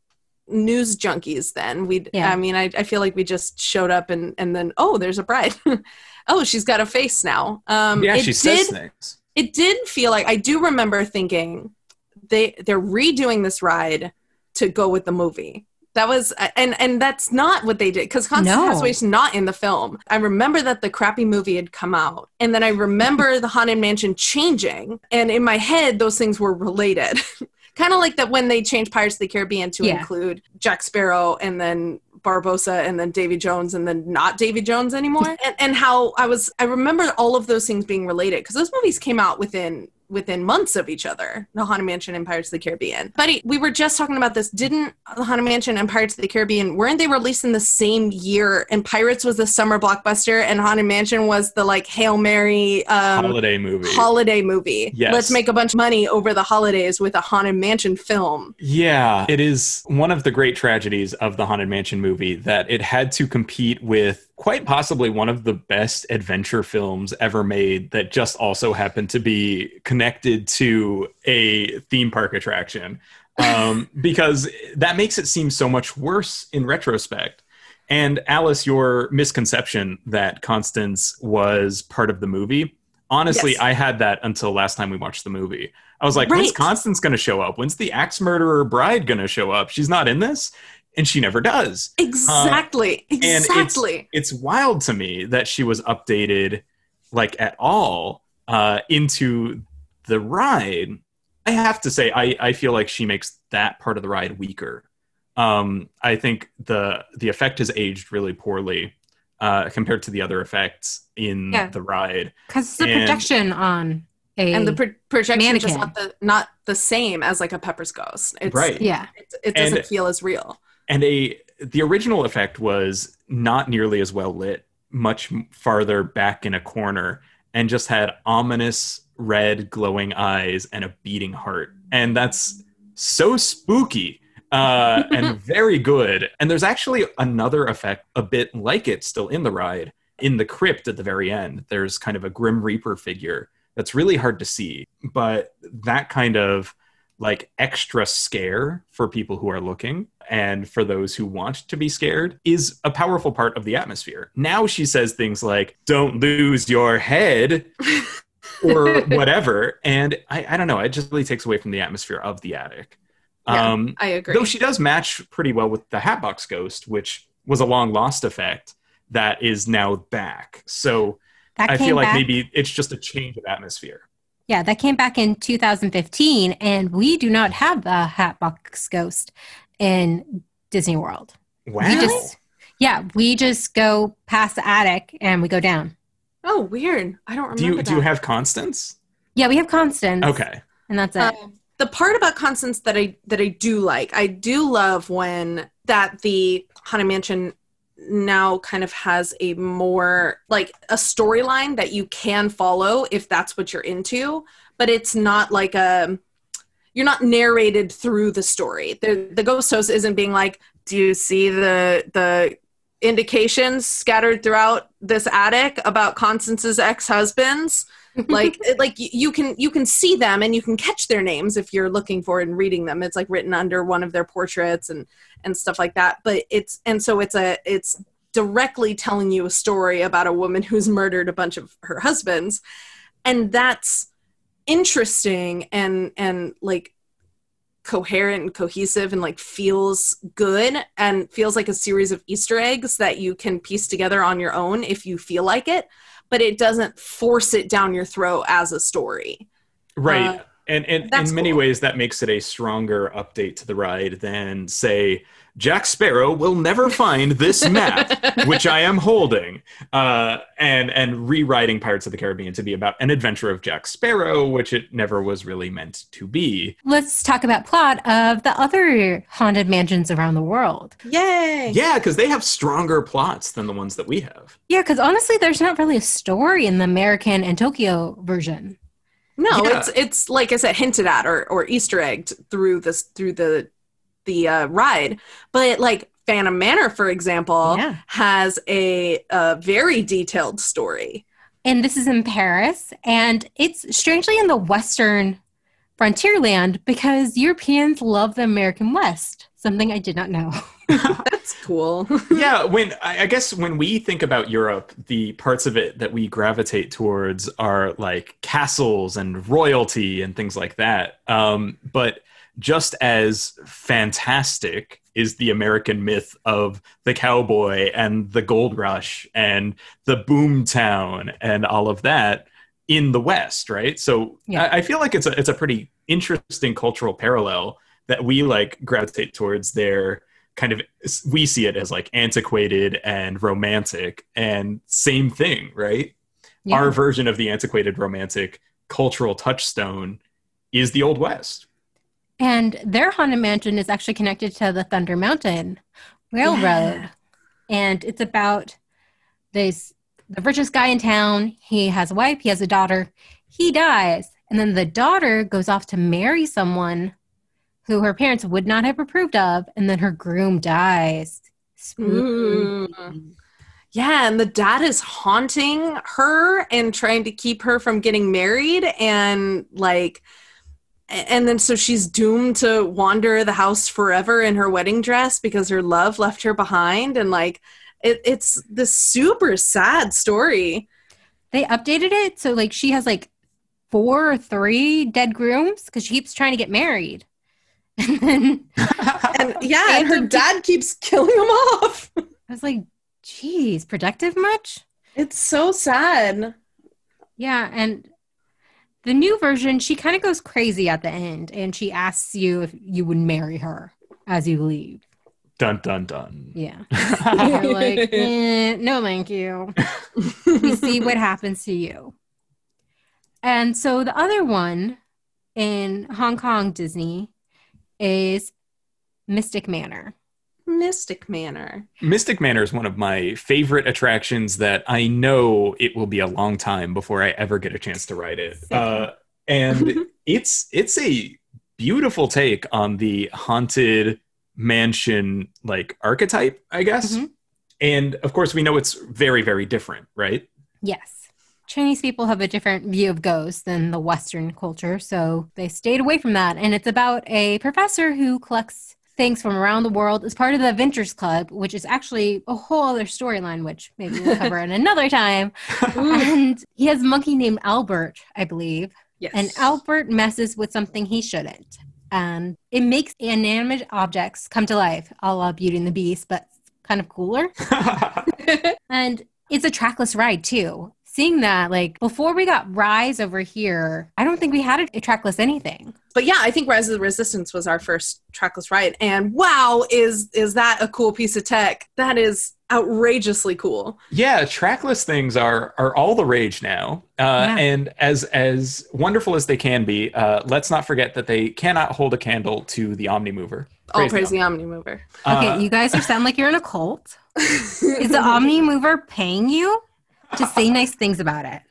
news junkies then. We, Yeah. I mean, I, I feel like we just showed up and and then oh, there's a bride. oh, she's got a face now. Um, yeah, it she did, says things. it did feel like I do remember thinking they they're redoing this ride to go with the movie. That was uh, and and that's not what they did because Constance No. Hathaway's not in the film. I remember that the crappy movie had come out, and then I remember the Haunted Mansion changing, and in my head those things were related. kind of like that when they changed Pirates of the Caribbean to Yeah. include Jack Sparrow and then Barbossa and then Davy Jones and then not Davy Jones anymore. and, and how I was, I remember all of those things being related because those movies came out within within months of each other the haunted mansion and pirates of the caribbean. Buddy we were just talking about this. Didn't the haunted mansion and pirates of the caribbean weren't they released in the same year? And pirates was the summer blockbuster and haunted mansion was the like hail mary um, Holiday movie. holiday movie. Yes. let's make a bunch of money over the holidays with a haunted mansion film. Yeah, it is one of the great tragedies of the Haunted Mansion movie that it had to compete with quite possibly one of the best adventure films ever made that just also happened to be connected to a theme park attraction. Um, because that makes it seem so much worse in retrospect. And Alice, your misconception that Constance was part of the movie, honestly, Yes. I had that until last time we watched the movie. I was like, when's Constance going to show up? When's the axe murderer bride going to show up? She's not in this. And she never does. exactly it's- exactly It's wild to me that she was updated, like at all, uh, into the ride. I have to say, I, I feel like she makes that part of the ride weaker. Um, I think the the effect has aged really poorly uh, compared to the other effects in Yeah. the ride. Because the And- projection on a. and the pro- projection is just not the not the same as like a Pepper's ghost. It's, Right. yeah. It, it doesn't And- feel as real. And a the original effect was not nearly as well lit much farther back in a corner and just had ominous red glowing eyes and a beating heart. And that's so spooky uh, and very good. And there's actually another effect a bit like it still in the ride in the crypt at the very end. There's kind of a grim reaper figure that's really hard to see but that kind of like extra scare for people who are looking and for those who want to be scared is a powerful part of the atmosphere. Now she says things like, don't lose your head or whatever. And I, I don't know, it just really takes away from the atmosphere of the attic. Yeah, um, I agree. though she does match pretty well with the Hatbox Ghost, which was a long lost effect that is now back. So That I feel like back, maybe it's just a change of atmosphere. Yeah, that came back in 2015, and we do not have the Hatbox Ghost in Disney World. Wow. We just, yeah, we just go past the attic and we go down. oh, weird. I don't remember do you that. do you have Constance? Yeah, we have Constance. Okay. And that's it. Um, the part about Constance that I that I do like, I do love when that the Haunted Mansion now kind of has a more like a storyline that you can follow if that's what you're into, but it's not like a you're not narrated through the story. The the ghost host isn't being like, "Do you see the the indications scattered throughout this attic about Constance's ex-husbands?" Like like you can you can see them and you can catch their names if you're looking for and reading them. It's like written under one of their portraits and and stuff like that. But it's and so it's a it's directly telling you a story about a woman who's murdered a bunch of her husbands. And that's interesting and and like coherent and cohesive and like feels good and feels like a series of easter eggs that you can piece together on your own if you feel like it but it doesn't force it down your throat as a story Right. Uh, And, and in many cool. ways, that makes it a stronger update to the ride than, say, Jack Sparrow will never find this map, which I am holding, uh, and and rewriting Pirates of the Caribbean to be about an adventure of Jack Sparrow, which it never was really meant to be. Let's talk about plot of the other haunted mansions around the world. Yay! Yeah, because they have stronger plots than the ones that we have. Yeah, because honestly, there's not really a story in the American and Tokyo version. No, Yeah. it's it's like I said, hinted at or or Easter egged through this through the the uh, ride. But like Phantom Manor, for example, Yeah. has a, a very detailed story. And this is in Paris, and it's strangely in the Western frontier land because Europeans love the American West, something I did not know. That's cool. yeah, when I I guess when we think about Europe, the parts of it that we gravitate towards are like castles and royalty and things like that. Um, but just as fantastic is the American myth of the cowboy and the gold rush and the boom town and all of that in the West, right? So Yeah. I, I feel like it's a it's a pretty interesting cultural parallel that we like gravitate towards there kind of we see it as like antiquated and romantic and same thing right Yeah. our version of the antiquated romantic cultural touchstone is the old west And their haunted mansion is actually connected to the Thunder Mountain Railroad. Yeah. And it's about this the richest guy in town. He has a wife, he has a daughter. He dies. And then the daughter goes off to marry someone who her parents would not have approved of. And then her groom dies. Mm. Yeah, and the dad is haunting her and trying to keep her from getting married and like and then so she's doomed to wander the house forever in her wedding dress because her love left her behind and like it, it's this super sad story. They updated it. So, like, she has like four or three dead grooms because she keeps trying to get married. And then And yeah, and her dad keeps killing him off. I was like, geez, productive much? It's so sad. Yeah, and the new version, she kind of goes crazy at the end and she asks you if you would marry her as you leave. dun dun dun Yeah. You're like, eh, no, thank you. We see what happens to you. And so the other one in Hong Kong Disney is Mystic Manor. Mystic Manor. mystic manor is one of my favorite attractions that i know it will be a long time before i ever get a chance to ride it uh, and it's it's a beautiful take on the haunted mansion like archetype i guess Mhm. and of course we know it's very very different right Yes. Chinese people have a different view of ghosts than the Western culture, so they stayed away from that. And it's about a professor who collects things from around the world as part of the Adventures Club, which is actually a whole other storyline, which maybe we'll cover in another time. and he has a monkey named Albert, I believe. Yes. And Albert messes with something he shouldn't. And it makes inanimate objects come to life, a la Beauty and the Beast, but kind of cooler. And it's a trackless ride too. Seeing that, like before we got Rise over here, I don't think we had a, a trackless anything. but yeah, I think Rise of the Resistance was our first trackless ride, and wow, is is that a cool piece of tech? That is outrageously cool. yeah trackless things are are all the rage now uh, Yeah. and as as wonderful as they can be uh, let's not forget that they cannot hold a candle to the omnimover All Praise praise the the Omni Mover. Okay, Uh, you guys are sound like you're in a cult. Is the Omni Mover paying you to say nice things about it?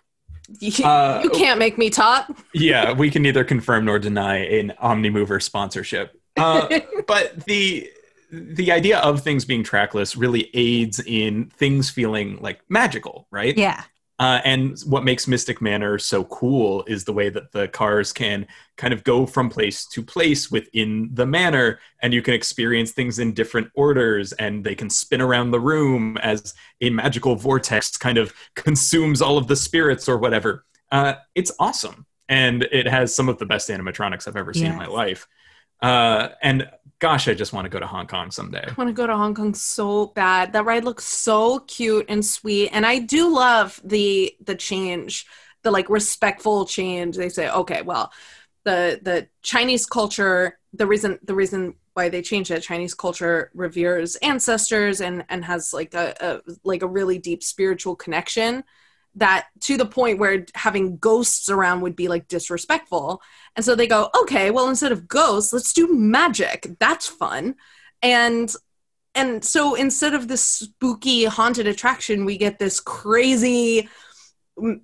you, Uh, you can't make me talk. yeah, we can neither confirm nor deny an OmniMover sponsorship. Uh, but the the idea of things being trackless really aids in things feeling like magical, right? Yeah. Uh, and what makes Mystic Manor so cool is the way that the cars can kind of go from place to place within the manor, and you can experience things in different orders, and they can spin around the room as a magical vortex kind of consumes all of the spirits or whatever. Uh, it's awesome, and it has some of the best animatronics I've ever seen in my life. Uh, and gosh, I just want to go to Hong Kong someday. I want to go to Hong Kong so bad. That ride looks so cute and sweet, and I do love the the change, the like respectful change. They say, okay, well, the the Chinese culture. The reason the reason why they changed it, Chinese culture reveres ancestors and and has like a, a like a really deep spiritual connection that to the point where having ghosts around would be like disrespectful. And so they go, okay, well instead of ghosts, let's do magic. That's fun. And and so instead of this spooky haunted attraction, we get this crazy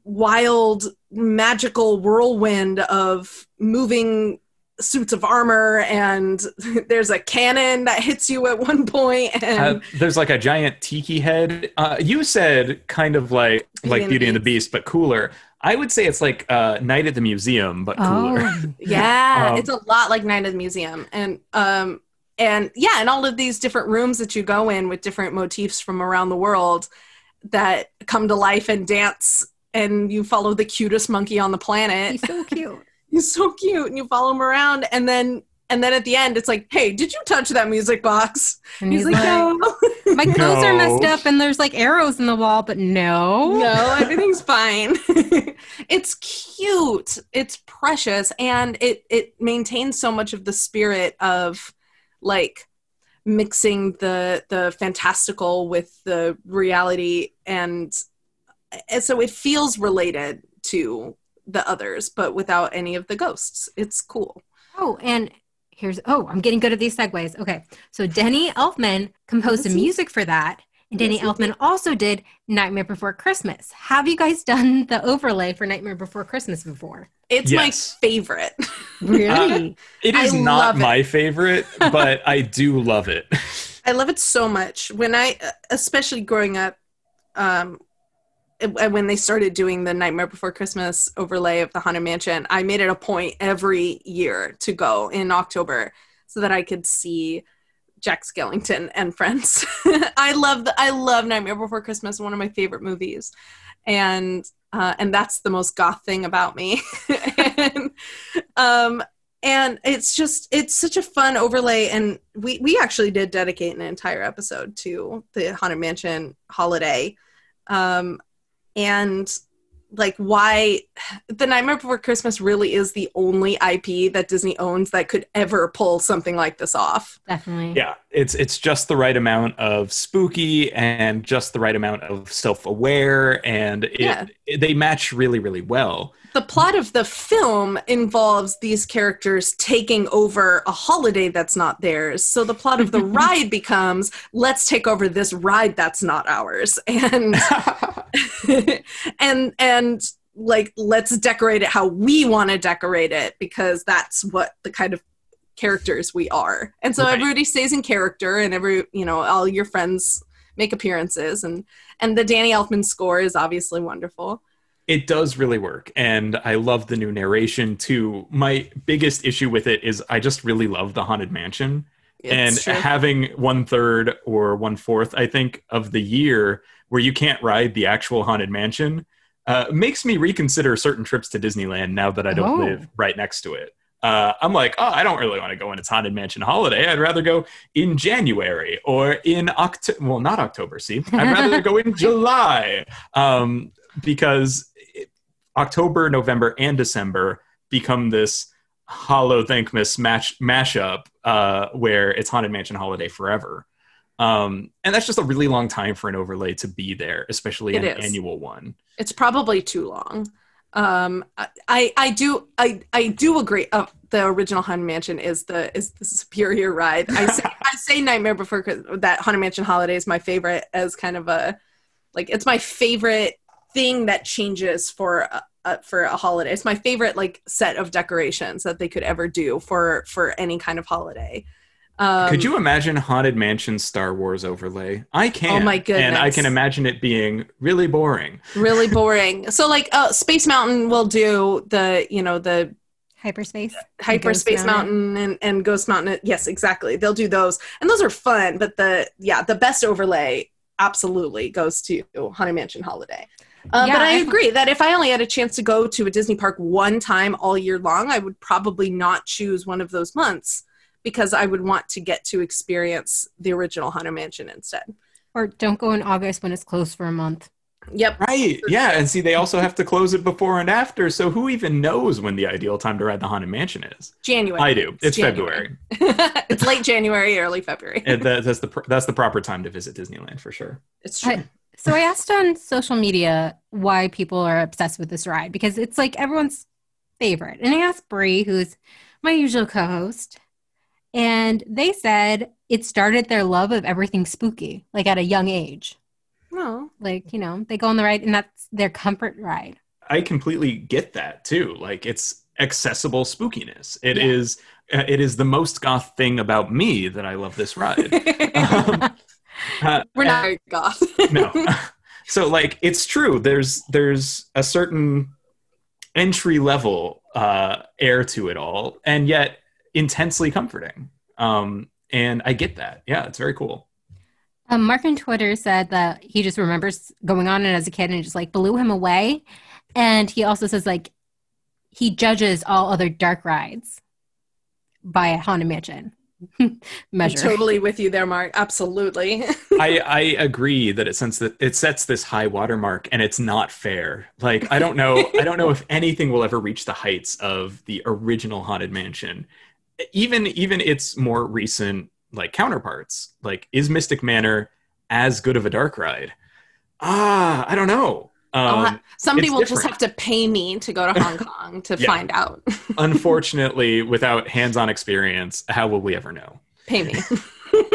wild magical whirlwind of moving suits of armor and there's a cannon that hits you at one point and Uh, there's like a giant tiki head. Uh, you said kind of like Beauty like and the Beauty and the Beast. Beast, but cooler. I would say it's like uh, Night at the Museum, but cooler. Oh, yeah Um, it's a lot like night at the museum and um and yeah and all of these different rooms that you go in with different motifs from around the world that come to life and dance and you follow the cutest monkey on the planet he's so cute. He's so cute and you follow him around and then and then at the end it's like hey did you touch that music box? And he's, like, no. My clothes are messed up and there's like arrows in the wall, but no. no everything's fine. It's cute. It's precious and it it maintains so much of the spirit of like mixing the the fantastical with the reality and, and so it feels related to the others but without any of the ghosts it's cool Oh, and here's oh, I'm getting good at these segues. Okay. So Danny Elfman composed the music for that. And Danny Yes, he Elfman also did Nightmare Before Christmas. Have you guys done the overlay for Nightmare Before Christmas before? it's Yes. my favorite Really? It is I is love not it. my favorite, but I do love it. I love it so much. When I, especially growing up, um, it- when they started doing the Nightmare Before Christmas overlay of the Haunted Mansion, I made it a point every year to go in October so that I could see Jack Skellington and friends. I love the, I love Nightmare Before Christmas, one of my favorite movies, and uh, and that's the most goth thing about me. and, um, and it's just it's such a fun overlay and we we actually did dedicate an entire episode to the haunted mansion holiday um and like why the nightmare before christmas really is the only ip that disney owns that could ever pull something like this off Definitely. yeah, it's it's just the right amount of spooky and just the right amount of self-aware, and it, Yeah. it- they match really really well. The plot of the film involves these characters taking over a holiday that's not theirs. So the plot of the ride becomes let's take over this ride that's not ours. And and and like let's decorate it how we want to decorate it because that's what the kind of characters we are. And so Right. everybody stays in character and every, you know, all your friends make appearances and and the Danny Elfman score is obviously wonderful. It does really work, and I love the new narration too. My biggest issue with it is I just really love the Haunted Mansion. and true. having one third or one fourth, I think, of the year where you can't ride the actual haunted mansion uh, makes me reconsider certain trips to Disneyland now that I don't Oh. live right next to it. Uh, I'm like, oh, I don't really want to go in its haunted mansion holiday. I'd rather go in January or in October. Well, not October. See, I'd rather go in July um, because October, November, and December become this hollow thankmas match mashup uh, where it's haunted mansion holiday forever um, and that's just a really long time for an overlay to be there especially It an is. annual one it's probably too long. Um, I I do I I do agree. Uh, the original Haunted Mansion is the is the superior ride. I say I say Nightmare Before Christmas, that Haunted Mansion Holiday is my favorite as kind of a like it's my favorite thing that changes for a, a, for a holiday. It's my favorite like set of decorations that they could ever do for for any kind of holiday. Um, could you imagine haunted mansion star wars overlay i can Oh my goodness! and i can imagine it being really boring really boring? So like uh, Space Mountain will do the you know the Hyperspace. hyperspace Ghost mountain, and, and ghost mountain yes exactly they'll do those and those are fun but the yeah the best overlay absolutely goes to haunted mansion holiday uh, Yeah, but i I- agree that if i only had a chance to go to a disney park one time all year long i would probably not choose one of those months because i would want to get to experience the original haunted mansion instead Or don't go in August when it's closed for a month. Yep. Right. Yeah. And see, they also have to close it before and after. So who even knows when the ideal time to ride the Haunted Mansion is? January. I do. It's January. February. it's late January, early February. And that, that's the that's the proper time to visit Disneyland for sure. It's true. I- So I asked on social media why people are obsessed with this ride because it's like everyone's favorite. And I asked Brie, who's my usual co-host, and they said it started their love of everything spooky, like at a young age. no. Like, you know, they go on the ride and that's their comfort ride. I completely get that too. Like it's accessible spookiness. It Yeah. is. uh, It is the most goth thing about me that I love this ride. Um, uh, We're not very goth. no. so like it's true. There's there's a certain entry level uh, air to it all, and yet intensely comforting. Um, and I get that. Yeah, it's very cool. Um, Mark on Twitter said that he just remembers going on it as a kid and it just like blew him away. And he also says like he judges all other dark rides by a Haunted Mansion I'm totally with you there, Mark. Absolutely. I, I agree that it sets that it sets this high watermark and it's not fair. Like I don't know I don't know if anything will ever reach the heights of the original Haunted Mansion. Even even its more recent like counterparts. Like is Mystic Manor as good of a dark ride? Ah, I don't know. I'll ha- Um, Somebody it's will just have to pay me to go to Hong Kong to Yeah. find out. unfortunately, without hands-on experience, how will we ever know? pay me.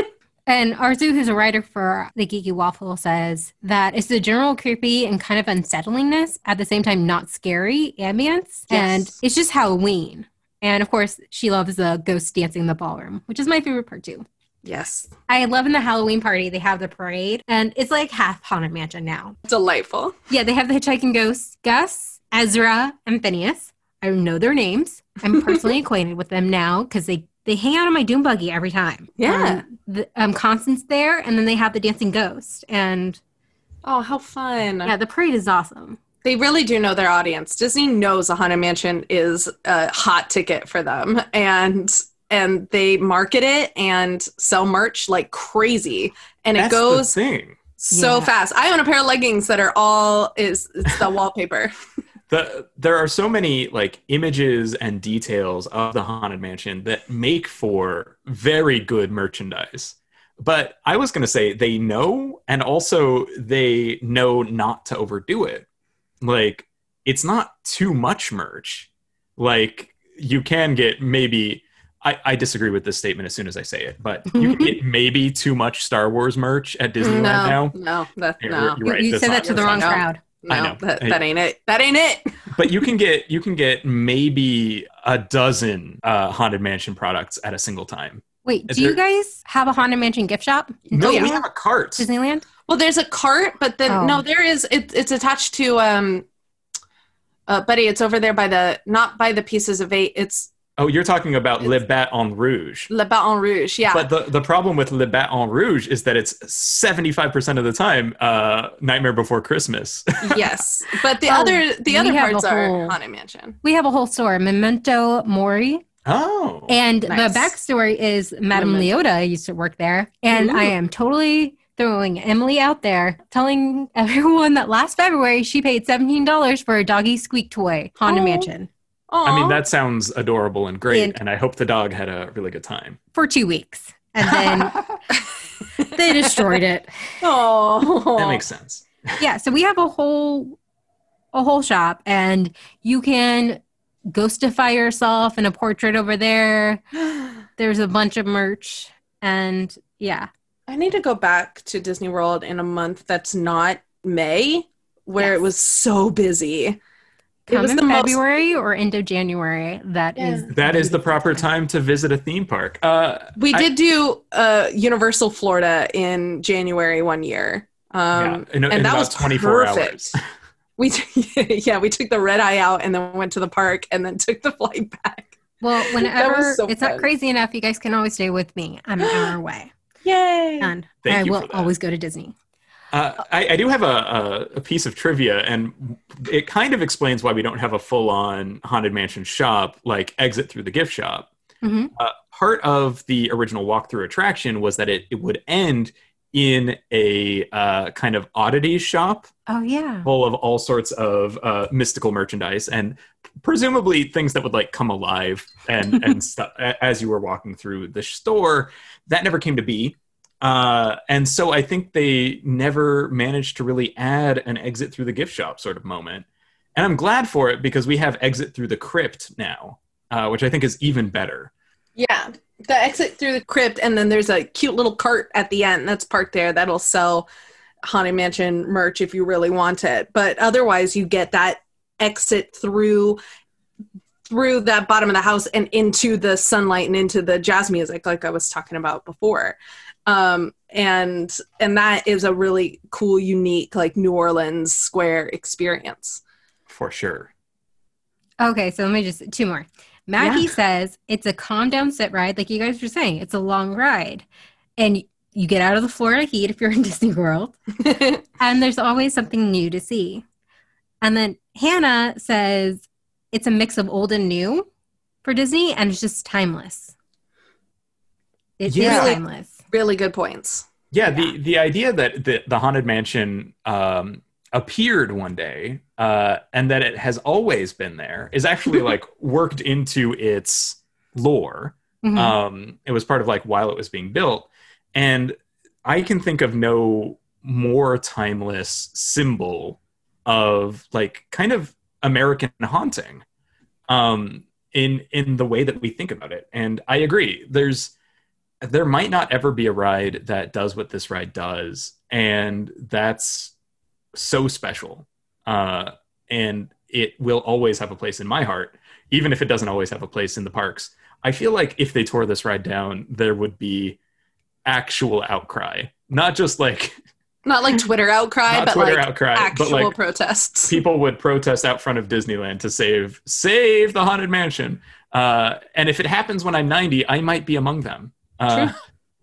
And Arzu, who's a writer for the Geeky Waffle, says that it's the general creepy and kind of unsettlingness at the same time not scary ambience. And it's just Halloween. And of course, she loves the ghost dancing in the ballroom, which is my favorite part too. Yes. I love in the Halloween party, they have the parade, and it's like half Haunted Mansion now. Delightful. Yeah, they have the hitchhiking ghosts, Gus, Ezra, and Phineas. I know their names. I'm personally acquainted with them now because they, they hang out on my Doom Buggy every time. Yeah. Um, the, um, Constance there, and then they have the dancing ghost. And Oh, how fun. yeah, the parade is awesome. They really do know their audience. Disney knows a Haunted Mansion is a hot ticket for them, and and they market it and sell merch like crazy, and it That's the goes thing. so Yeah. fast. I own a pair of leggings that are all is it's the wallpaper. the there are so many like images and details of the haunted mansion that make for very good merchandise but i was going to say they know and also they know not to overdo it like it's not too much merch like you can get maybe I, I disagree with this statement as soon as I say it, but you can get maybe too much Star Wars merch at Disneyland now. no, no, that, Yeah, no, You're You- right, you that's said that to the wrong no. crowd. no, I know. That, that ain't it. That ain't it. but you can get you can get maybe a dozen uh, haunted mansion products at a single time. Wait, Is do you guys have a Haunted Mansion gift shop? No, Disney- we have a cart. Disneyland? Well, there's a cart, but then Oh. no, there is. It, it's attached to um, uh, buddy. It's over there by the not by the pieces of eight. It's Oh, you're talking about Le It's- Bat en Rouge. Le Bat en Rouge. Yeah. But the, the problem with Le Bat en Rouge is that it's 75% of the time uh, Nightmare Before Christmas. yes, but the Oh, other the we other have parts a are whole- Haunted Mansion. We have a whole store, Memento Mori. oh. And Nice. the backstory is Madame Memento. Leota used to work there. And Ooh. I am totally throwing Emily out there, telling everyone that last February she paid $17 for a doggy squeak toy, Haunted Oh. Mansion, I mean, that sounds adorable and great, And- and I hope the dog had a really good time. for two weeks. And then they destroyed it. Oh, That makes sense. Yeah, so we have a whole a whole shop and you can ghostify yourself in a portrait over there. There's a bunch of merch and yeah. I need to go back to Disney World in a month that's not May, where it was so busy. It Come was in the most- February or end of January. That is Yeah. That is the proper time to visit a theme park. Uh, We I- did do uh, Universal Florida in January one year. Um, yeah, in, in and that was 24 perfect. hours. We t- yeah, we took the red eye out and then went to the park and then took the flight back. Well, whenever so it's fun. not crazy enough, you guys can always stay with me. I'm an hour away. Yay! And Thank I you will for that. always go to Disney. Uh, I, I do have a, a, a piece of trivia, and it kind of explains why we don't have a full on Haunted Mansion shop like exit through the gift shop. Mhm. Uh, part of the original walkthrough attraction was that it, it would end in a uh, kind of oddities shop Oh yeah. full of all sorts of uh, mystical merchandise and presumably things that would like come alive and and stuff as you were walking through the store. That never came to be. Uh, and so I think they never managed to really add an exit through the gift shop sort of moment. And I'm glad for it because we have exit through the crypt now, uh, which I think is even better. Yeah, the exit through the crypt, and then there's a cute little cart at the end that's parked there that'll sell Haunted Mansion merch if you really want it. But otherwise, you get that exit through through that bottom of the house and into the sunlight and into the jazz music, like I was talking about before. Um, and and that is a really cool, unique, like New Orleans square experience. For sure. Okay, so let me just two more. Maggie Yeah. says it's a calm down sit ride, like you guys were saying. It's a long ride, and you get out of the Florida heat if you're in Disney World, and there's always something new to see. And then Hannah says it's a mix of old and new for Disney, and it's just timeless. It's Yeah. timeless. really good points. Yeah, the the idea that the, the haunted mansion um, appeared one day uh, and that it has always been there is actually like worked into its lore. Mhm. Um, it was part of like while it was being built, and I can think of no more timeless symbol of like kind of American haunting um, in in the way that we think about it. And I agree. There's there might not ever be a ride that does what this ride does, and that's so special. Uh, and it will always have a place in my heart, even if it doesn't always have a place in the parks. I feel like if they tore this ride down, there would be actual outcry, not just like Not like Twitter outcry, not but Twitter like outcry, actual but like protests. people would protest out front of Disneyland to save save the haunted mansion. Uh, and if it happens when I'm 90, I might be among them. Uh,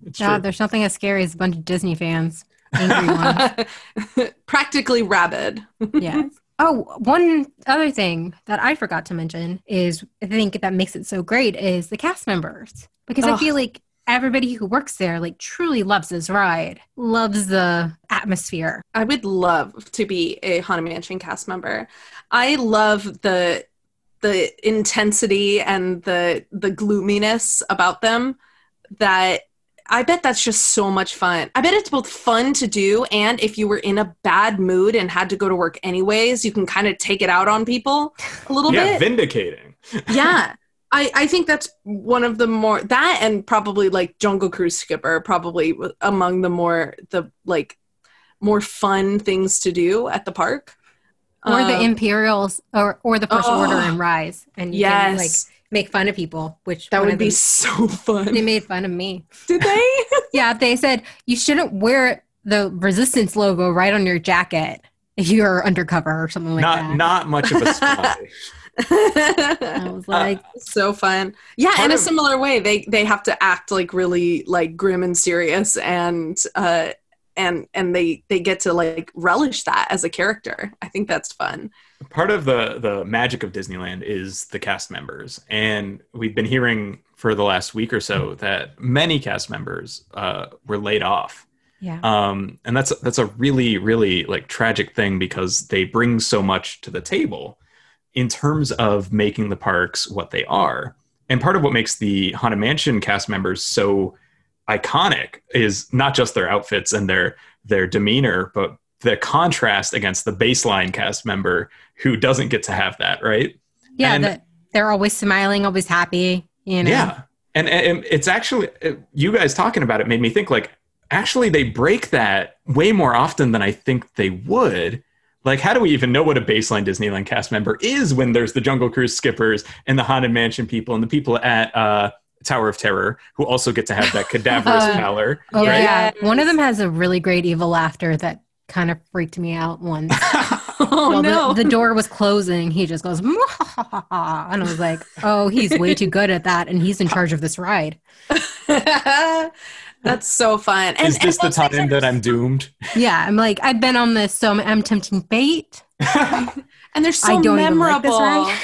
it's God, true. there's nothing as scary as a bunch of Disney fans. Angry ones. Practically rabid. yes. Oh, one other thing that I forgot to mention is I think that makes it so great is the cast members because I feel like everybody who works there like truly loves this ride, loves the atmosphere. I would love to be a Haunted Mansion cast member. I love the the intensity and the the gloominess about them that I bet that's just so much fun. I bet it's both fun to do and if you were in a bad mood and had to go to work anyways, you can kind of take it out on people a little yeah, bit. vindicating. yeah. I, I think that's one of the more that and probably like Jungle Cruise Skipper probably among the more the like more fun things to do at the park. Or the Um, Imperials or or the First Oh. Order and Rise. And you can like yes, make fun of people, which that would be them- so fun. they made fun of me. Did they? Yeah, they said you shouldn't wear the resistance logo right on your jacket if you're undercover or something like not that. not much of a spy. I was like, so fun. Yeah, in a of- similar way, they they have to act like really like grim and serious, and uh, and and they they get to like relish that as a character. I think that's fun. part of the the magic of Disneyland is the cast members, and we've been hearing for the last week or so that many cast members uh, were laid off. yeah. um, and that's that's a really really like tragic thing because they bring so much to the table in terms of making the parks what they are and part of what makes the haunted mansion cast members so iconic is not just their outfits and their their demeanor but the contrast against the baseline cast member who doesn't get to have that right Yeah, and- that they're always smiling, always happy. You know. yeah. And, and it's actually, you guys talking about it made me think like, actually, they break that way more often than I think they would. Like, how do we even know what a baseline Disneyland cast member is when there's the Jungle Cruise skippers and the Haunted Mansion people and the people at uh, Tower of Terror who also get to have that cadaverous Uh, pallor? Oh right? yeah. One of them has a really great evil laughter that kind of freaked me out once. Oh While no! the, the door was closing, he just goes, "Mwahaha," and I was like, "Oh, he's way too good at that, and he's in charge of this ride." That's so fun. And, is this and the those things time are- that I'm doomed? Yeah, I'm like, I've been on this, so I'm, I'm tempting fate. And they're so I don't even like memorable. this ride.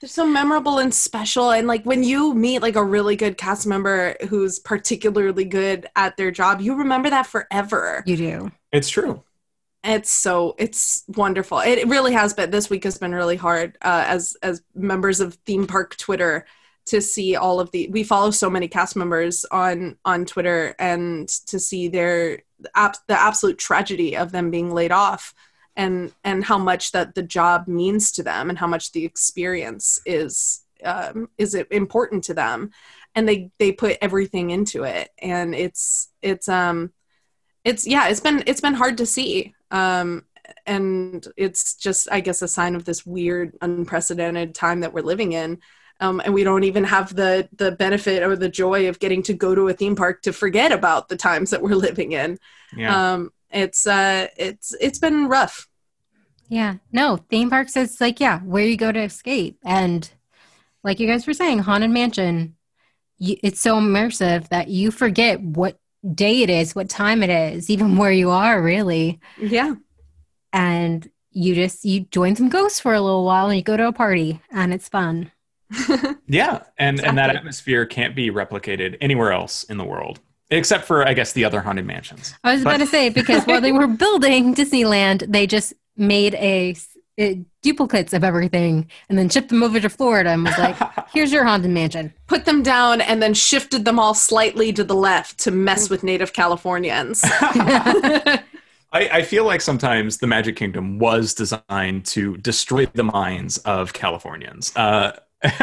They're so memorable and special. And like when you meet like a really good cast member who's particularly good at their job, you remember that forever. You do. It's true. It's so it's wonderful. It really has been. This week has been really hard uh, as as members of theme park Twitter to see all of the. We follow so many cast members on on Twitter and to see their the absolute tragedy of them being laid off and and how much that the job means to them and how much the experience is um, is it important to them. And they they put everything into it. And it's it's um it's yeah it's been it's been hard to see. Um and it's just i guess a sign of this weird unprecedented time that we're living in um, and we don't even have the the benefit or the joy of getting to go to a theme park to forget about the times that we're living in Yeah. um it's uh it's it's been rough Yeah. No, theme parks is like, yeah, where you go to escape. And like you guys were saying, Haunted Mansion, you, it's so immersive that you forget what day it is, what time it is, even where you are, really. yeah And you just, you join some ghosts for a little while and you go to a party and it's fun. Yeah, and and that atmosphere can't be replicated anywhere else in the world, except for I guess the other haunted mansions. I was about to say, because while they were building Disneyland, they just made a, a duplicates of everything and then shipped them over to Florida and was like, here's your Haunted Mansion. put them down and then shifted them all slightly to the left to mess with native californians I, I feel like sometimes the Magic Kingdom was designed to destroy the minds of Californians. Uh,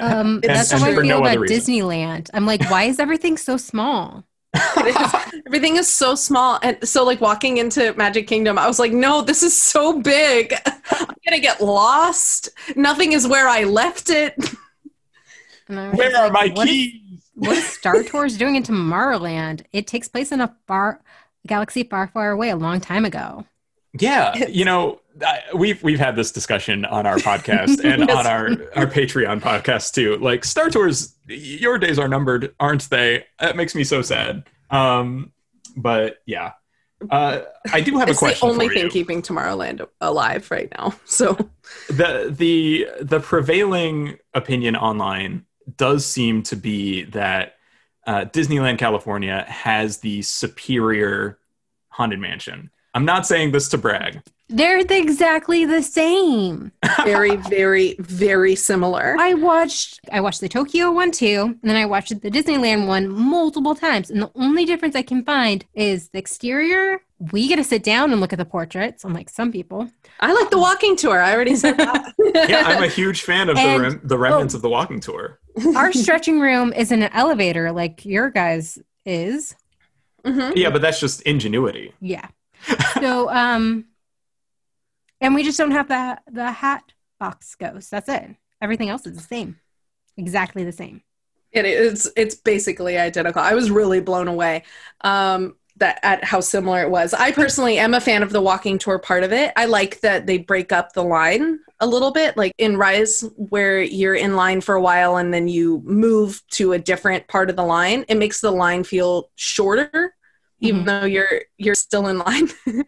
Um, It's that's And- how I feel no about. Disneyland. I'm like, why is everything so small? It is- everything is so small and so like walking into magic kingdom i was like no this is so big i'm gonna get lost nothing is where i left it And I Where just are my like, what is- keys? what is Star Tours doing in Tomorrowland? It takes place in a far galaxy far, far away a long time ago. Yeah, you know, I, we've we've had this discussion on our podcast and Yes. on our our Patreon podcast too. Like Star Tours, your days are numbered, aren't they? That makes me so sad. Um, but yeah, uh, I do have a it's the question only for thing you. keeping tomorrowland alive right now so the the the prevailing opinion online does seem to be that uh, Disneyland California has the superior haunted mansion. I'm not saying this to brag. They're the- exactly the same. very very very similar I watched I watched the Tokyo one too, and then I watched the Disneyland one multiple times. And the only difference I can find is the exterior. We get to sit down and look at the portraits, unlike some people. i like the walking tour i already said that Yeah, I'm a huge fan of the rem- the remnants of the walking tour. Our stretching room is in an elevator like your guys is. Mhm. Yeah, but that's just ingenuity. Yeah. So um and we just don't have the the hat box ghost. That's it. Everything else is the same. Exactly the same. It is. It's basically identical. I was really blown away um, that at how similar it was. I personally am a fan of the walking tour part of it. I like that they break up the line a little bit, like in Rise, where you're in line for a while and then you move to a different part of the line. It makes the line feel shorter, even Mhm. though you're you're still in line.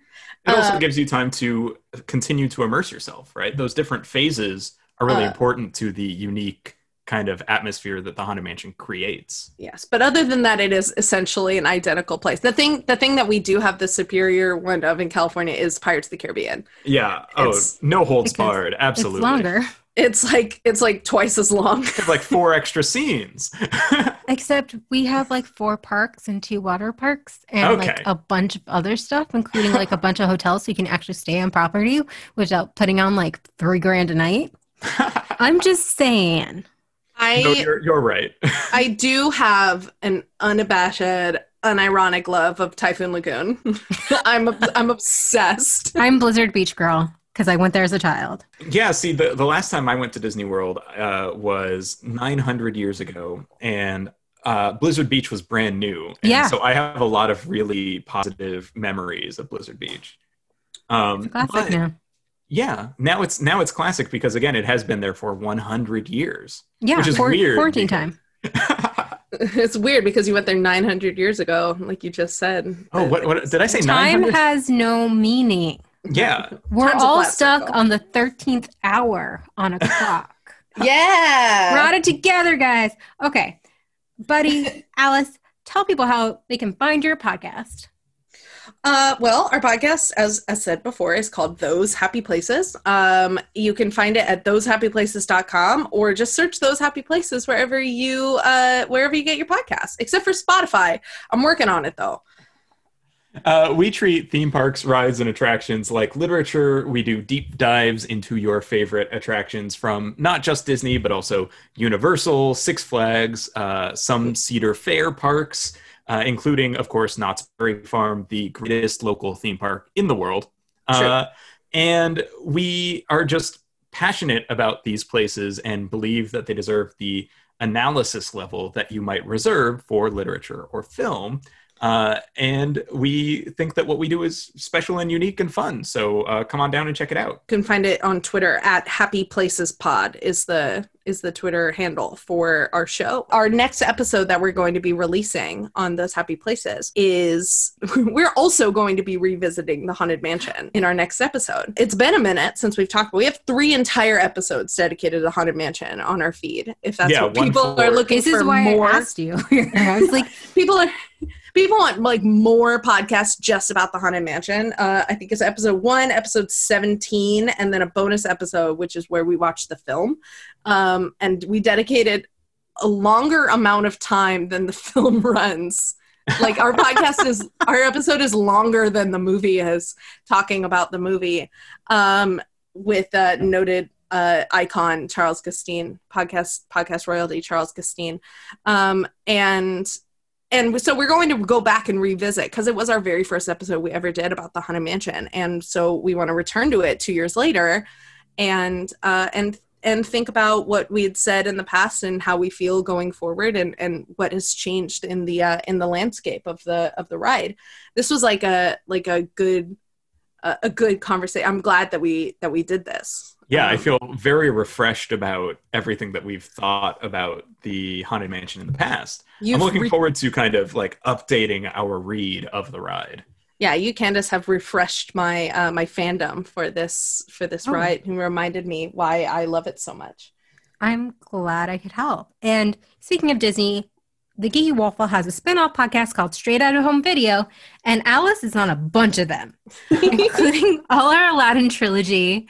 It also Uh, gives you time to continue to immerse yourself, right? Those different phases are really Uh, important to the unique kind of atmosphere that the Haunted Mansion creates. Yes, but other than that, it is essentially an identical place. The thing, the thing that we do have the superior one of in California is Pirates of the Caribbean. Yeah. Oh, no holds because barred. Absolutely. It's longer. It's like it's like twice as long. They like four extra scenes. Except we have like four parks and two water parks and like a bunch of other stuff, including like a bunch of hotels so you can actually stay on property without putting on like three grand a night. I'm just saying. I no, you're, you're right. I do have an unabashed, unironic love of Typhoon Lagoon. I'm I'm obsessed. I'm Blizzard Beach girl because I went there as a child. yeah. See, the, the last time I went to Disney World uh, was 900 years ago, and uh, Blizzard Beach was brand new. And Yeah. So I have a lot of really positive memories of Blizzard Beach. Um, Classic now. Yeah, now it's now it's classic because again, it has been there for 100 years. Yeah, which is quar- weird quarantine because- time. It's weird because you went there 900 years ago, like you just said. oh, what, what did I say? Time 900? has no meaning. Yeah, We're Time's a all stuck circle. on the 13th hour on a clock. Yeah. Brought it together, guys. Okay. Buddy, Alice, tell people how they can find your podcast. Uh, well, our podcast, as I said before, is called Those Happy Places. Um, you can find it at thosehappyplaces.com or just search Those Happy Places wherever you uh, wherever you get your podcast, except for Spotify. I'm working on it though. Uh, we treat theme parks, rides, and attractions like literature. We do deep dives into your favorite attractions from not just Disney, but also Universal, Six Flags, uh, some Cedar Fair parks, uh, including, of course, Knott's Berry Farm, the greatest local theme park in the world. Uh, and we are just passionate about these places and believe that they deserve the analysis level that you might reserve for literature or film. Uh, and we think that what we do is special and unique and fun. So uh, come on down and check it out. You can find it on Twitter at Happy Places Pod is the is the Twitter handle for our show. Our next episode that we're going to be releasing on those happy places is we're also going to be revisiting the Haunted Mansion in our next episode. It's been a minute since we've talked. We have three entire episodes dedicated to the Haunted Mansion on our feed. If that's Yeah, what people for- are looking This for this is why more. I asked you. I was like, people are people want like more podcasts just about the haunted mansion. Uh, i think it's episode one episode 17 and then a bonus episode which is where we watch the film. Um, and we dedicated a longer amount of time than the film runs. Like our podcast is our episode is longer than the movie is talking about the movie. Um, with uh, noted uh, icon charles gustine podcast podcast royalty charles gustine. Um, and and so we're going to go back and revisit because it was our very first episode we ever did about the haunted mansion. And so we want to return to it two years later and uh, and and think about what we had said in the past and how we feel going forward and and what has changed in the uh, in the landscape of the of the ride. This was like a like a good a, a good conversation i'm glad that we that we did this Yeah, I Um, feel very refreshed about everything that we've thought about the Haunted Mansion in the past. I'm looking re- forward to kind of like updating our read of the ride. yeah you candace have refreshed my uh, my fandom for this for this Oh. ride and reminded me why i love it so much I'm glad I could help. And speaking of Disney, the Geeky Waffle has a spin-off podcast called Straight Out of Home Video, and Alice is on a bunch of them, including all our Aladdin trilogy.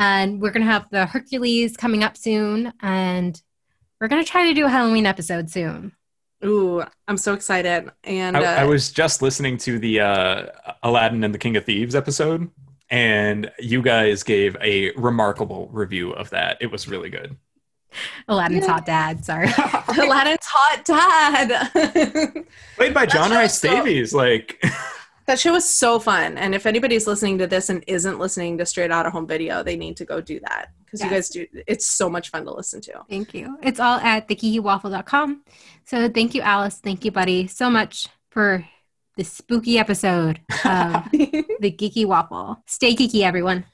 And we're gonna have the Hercules coming up soon, and we're gonna try to do a Halloween episode soon. Ooh, I'm so excited. And I, uh, I was just listening to the uh, Aladdin and the King of Thieves episode, and you guys gave a remarkable review of that. It was really good. Aladdin's hot dad, sorry. Aladdin's hot dad. Played by John show Rhys-Davies. Like, that show was so fun. And if anybody's listening to this and isn't listening to Straight Out of Home Video, they need to go do that because you guys do. It's so much fun to listen to. Thank you. It's all at thegeekywaffle.com. So thank you, Alice. Thank you, buddy, so much for this spooky episode of the Geeky Waffle. Stay geeky, everyone.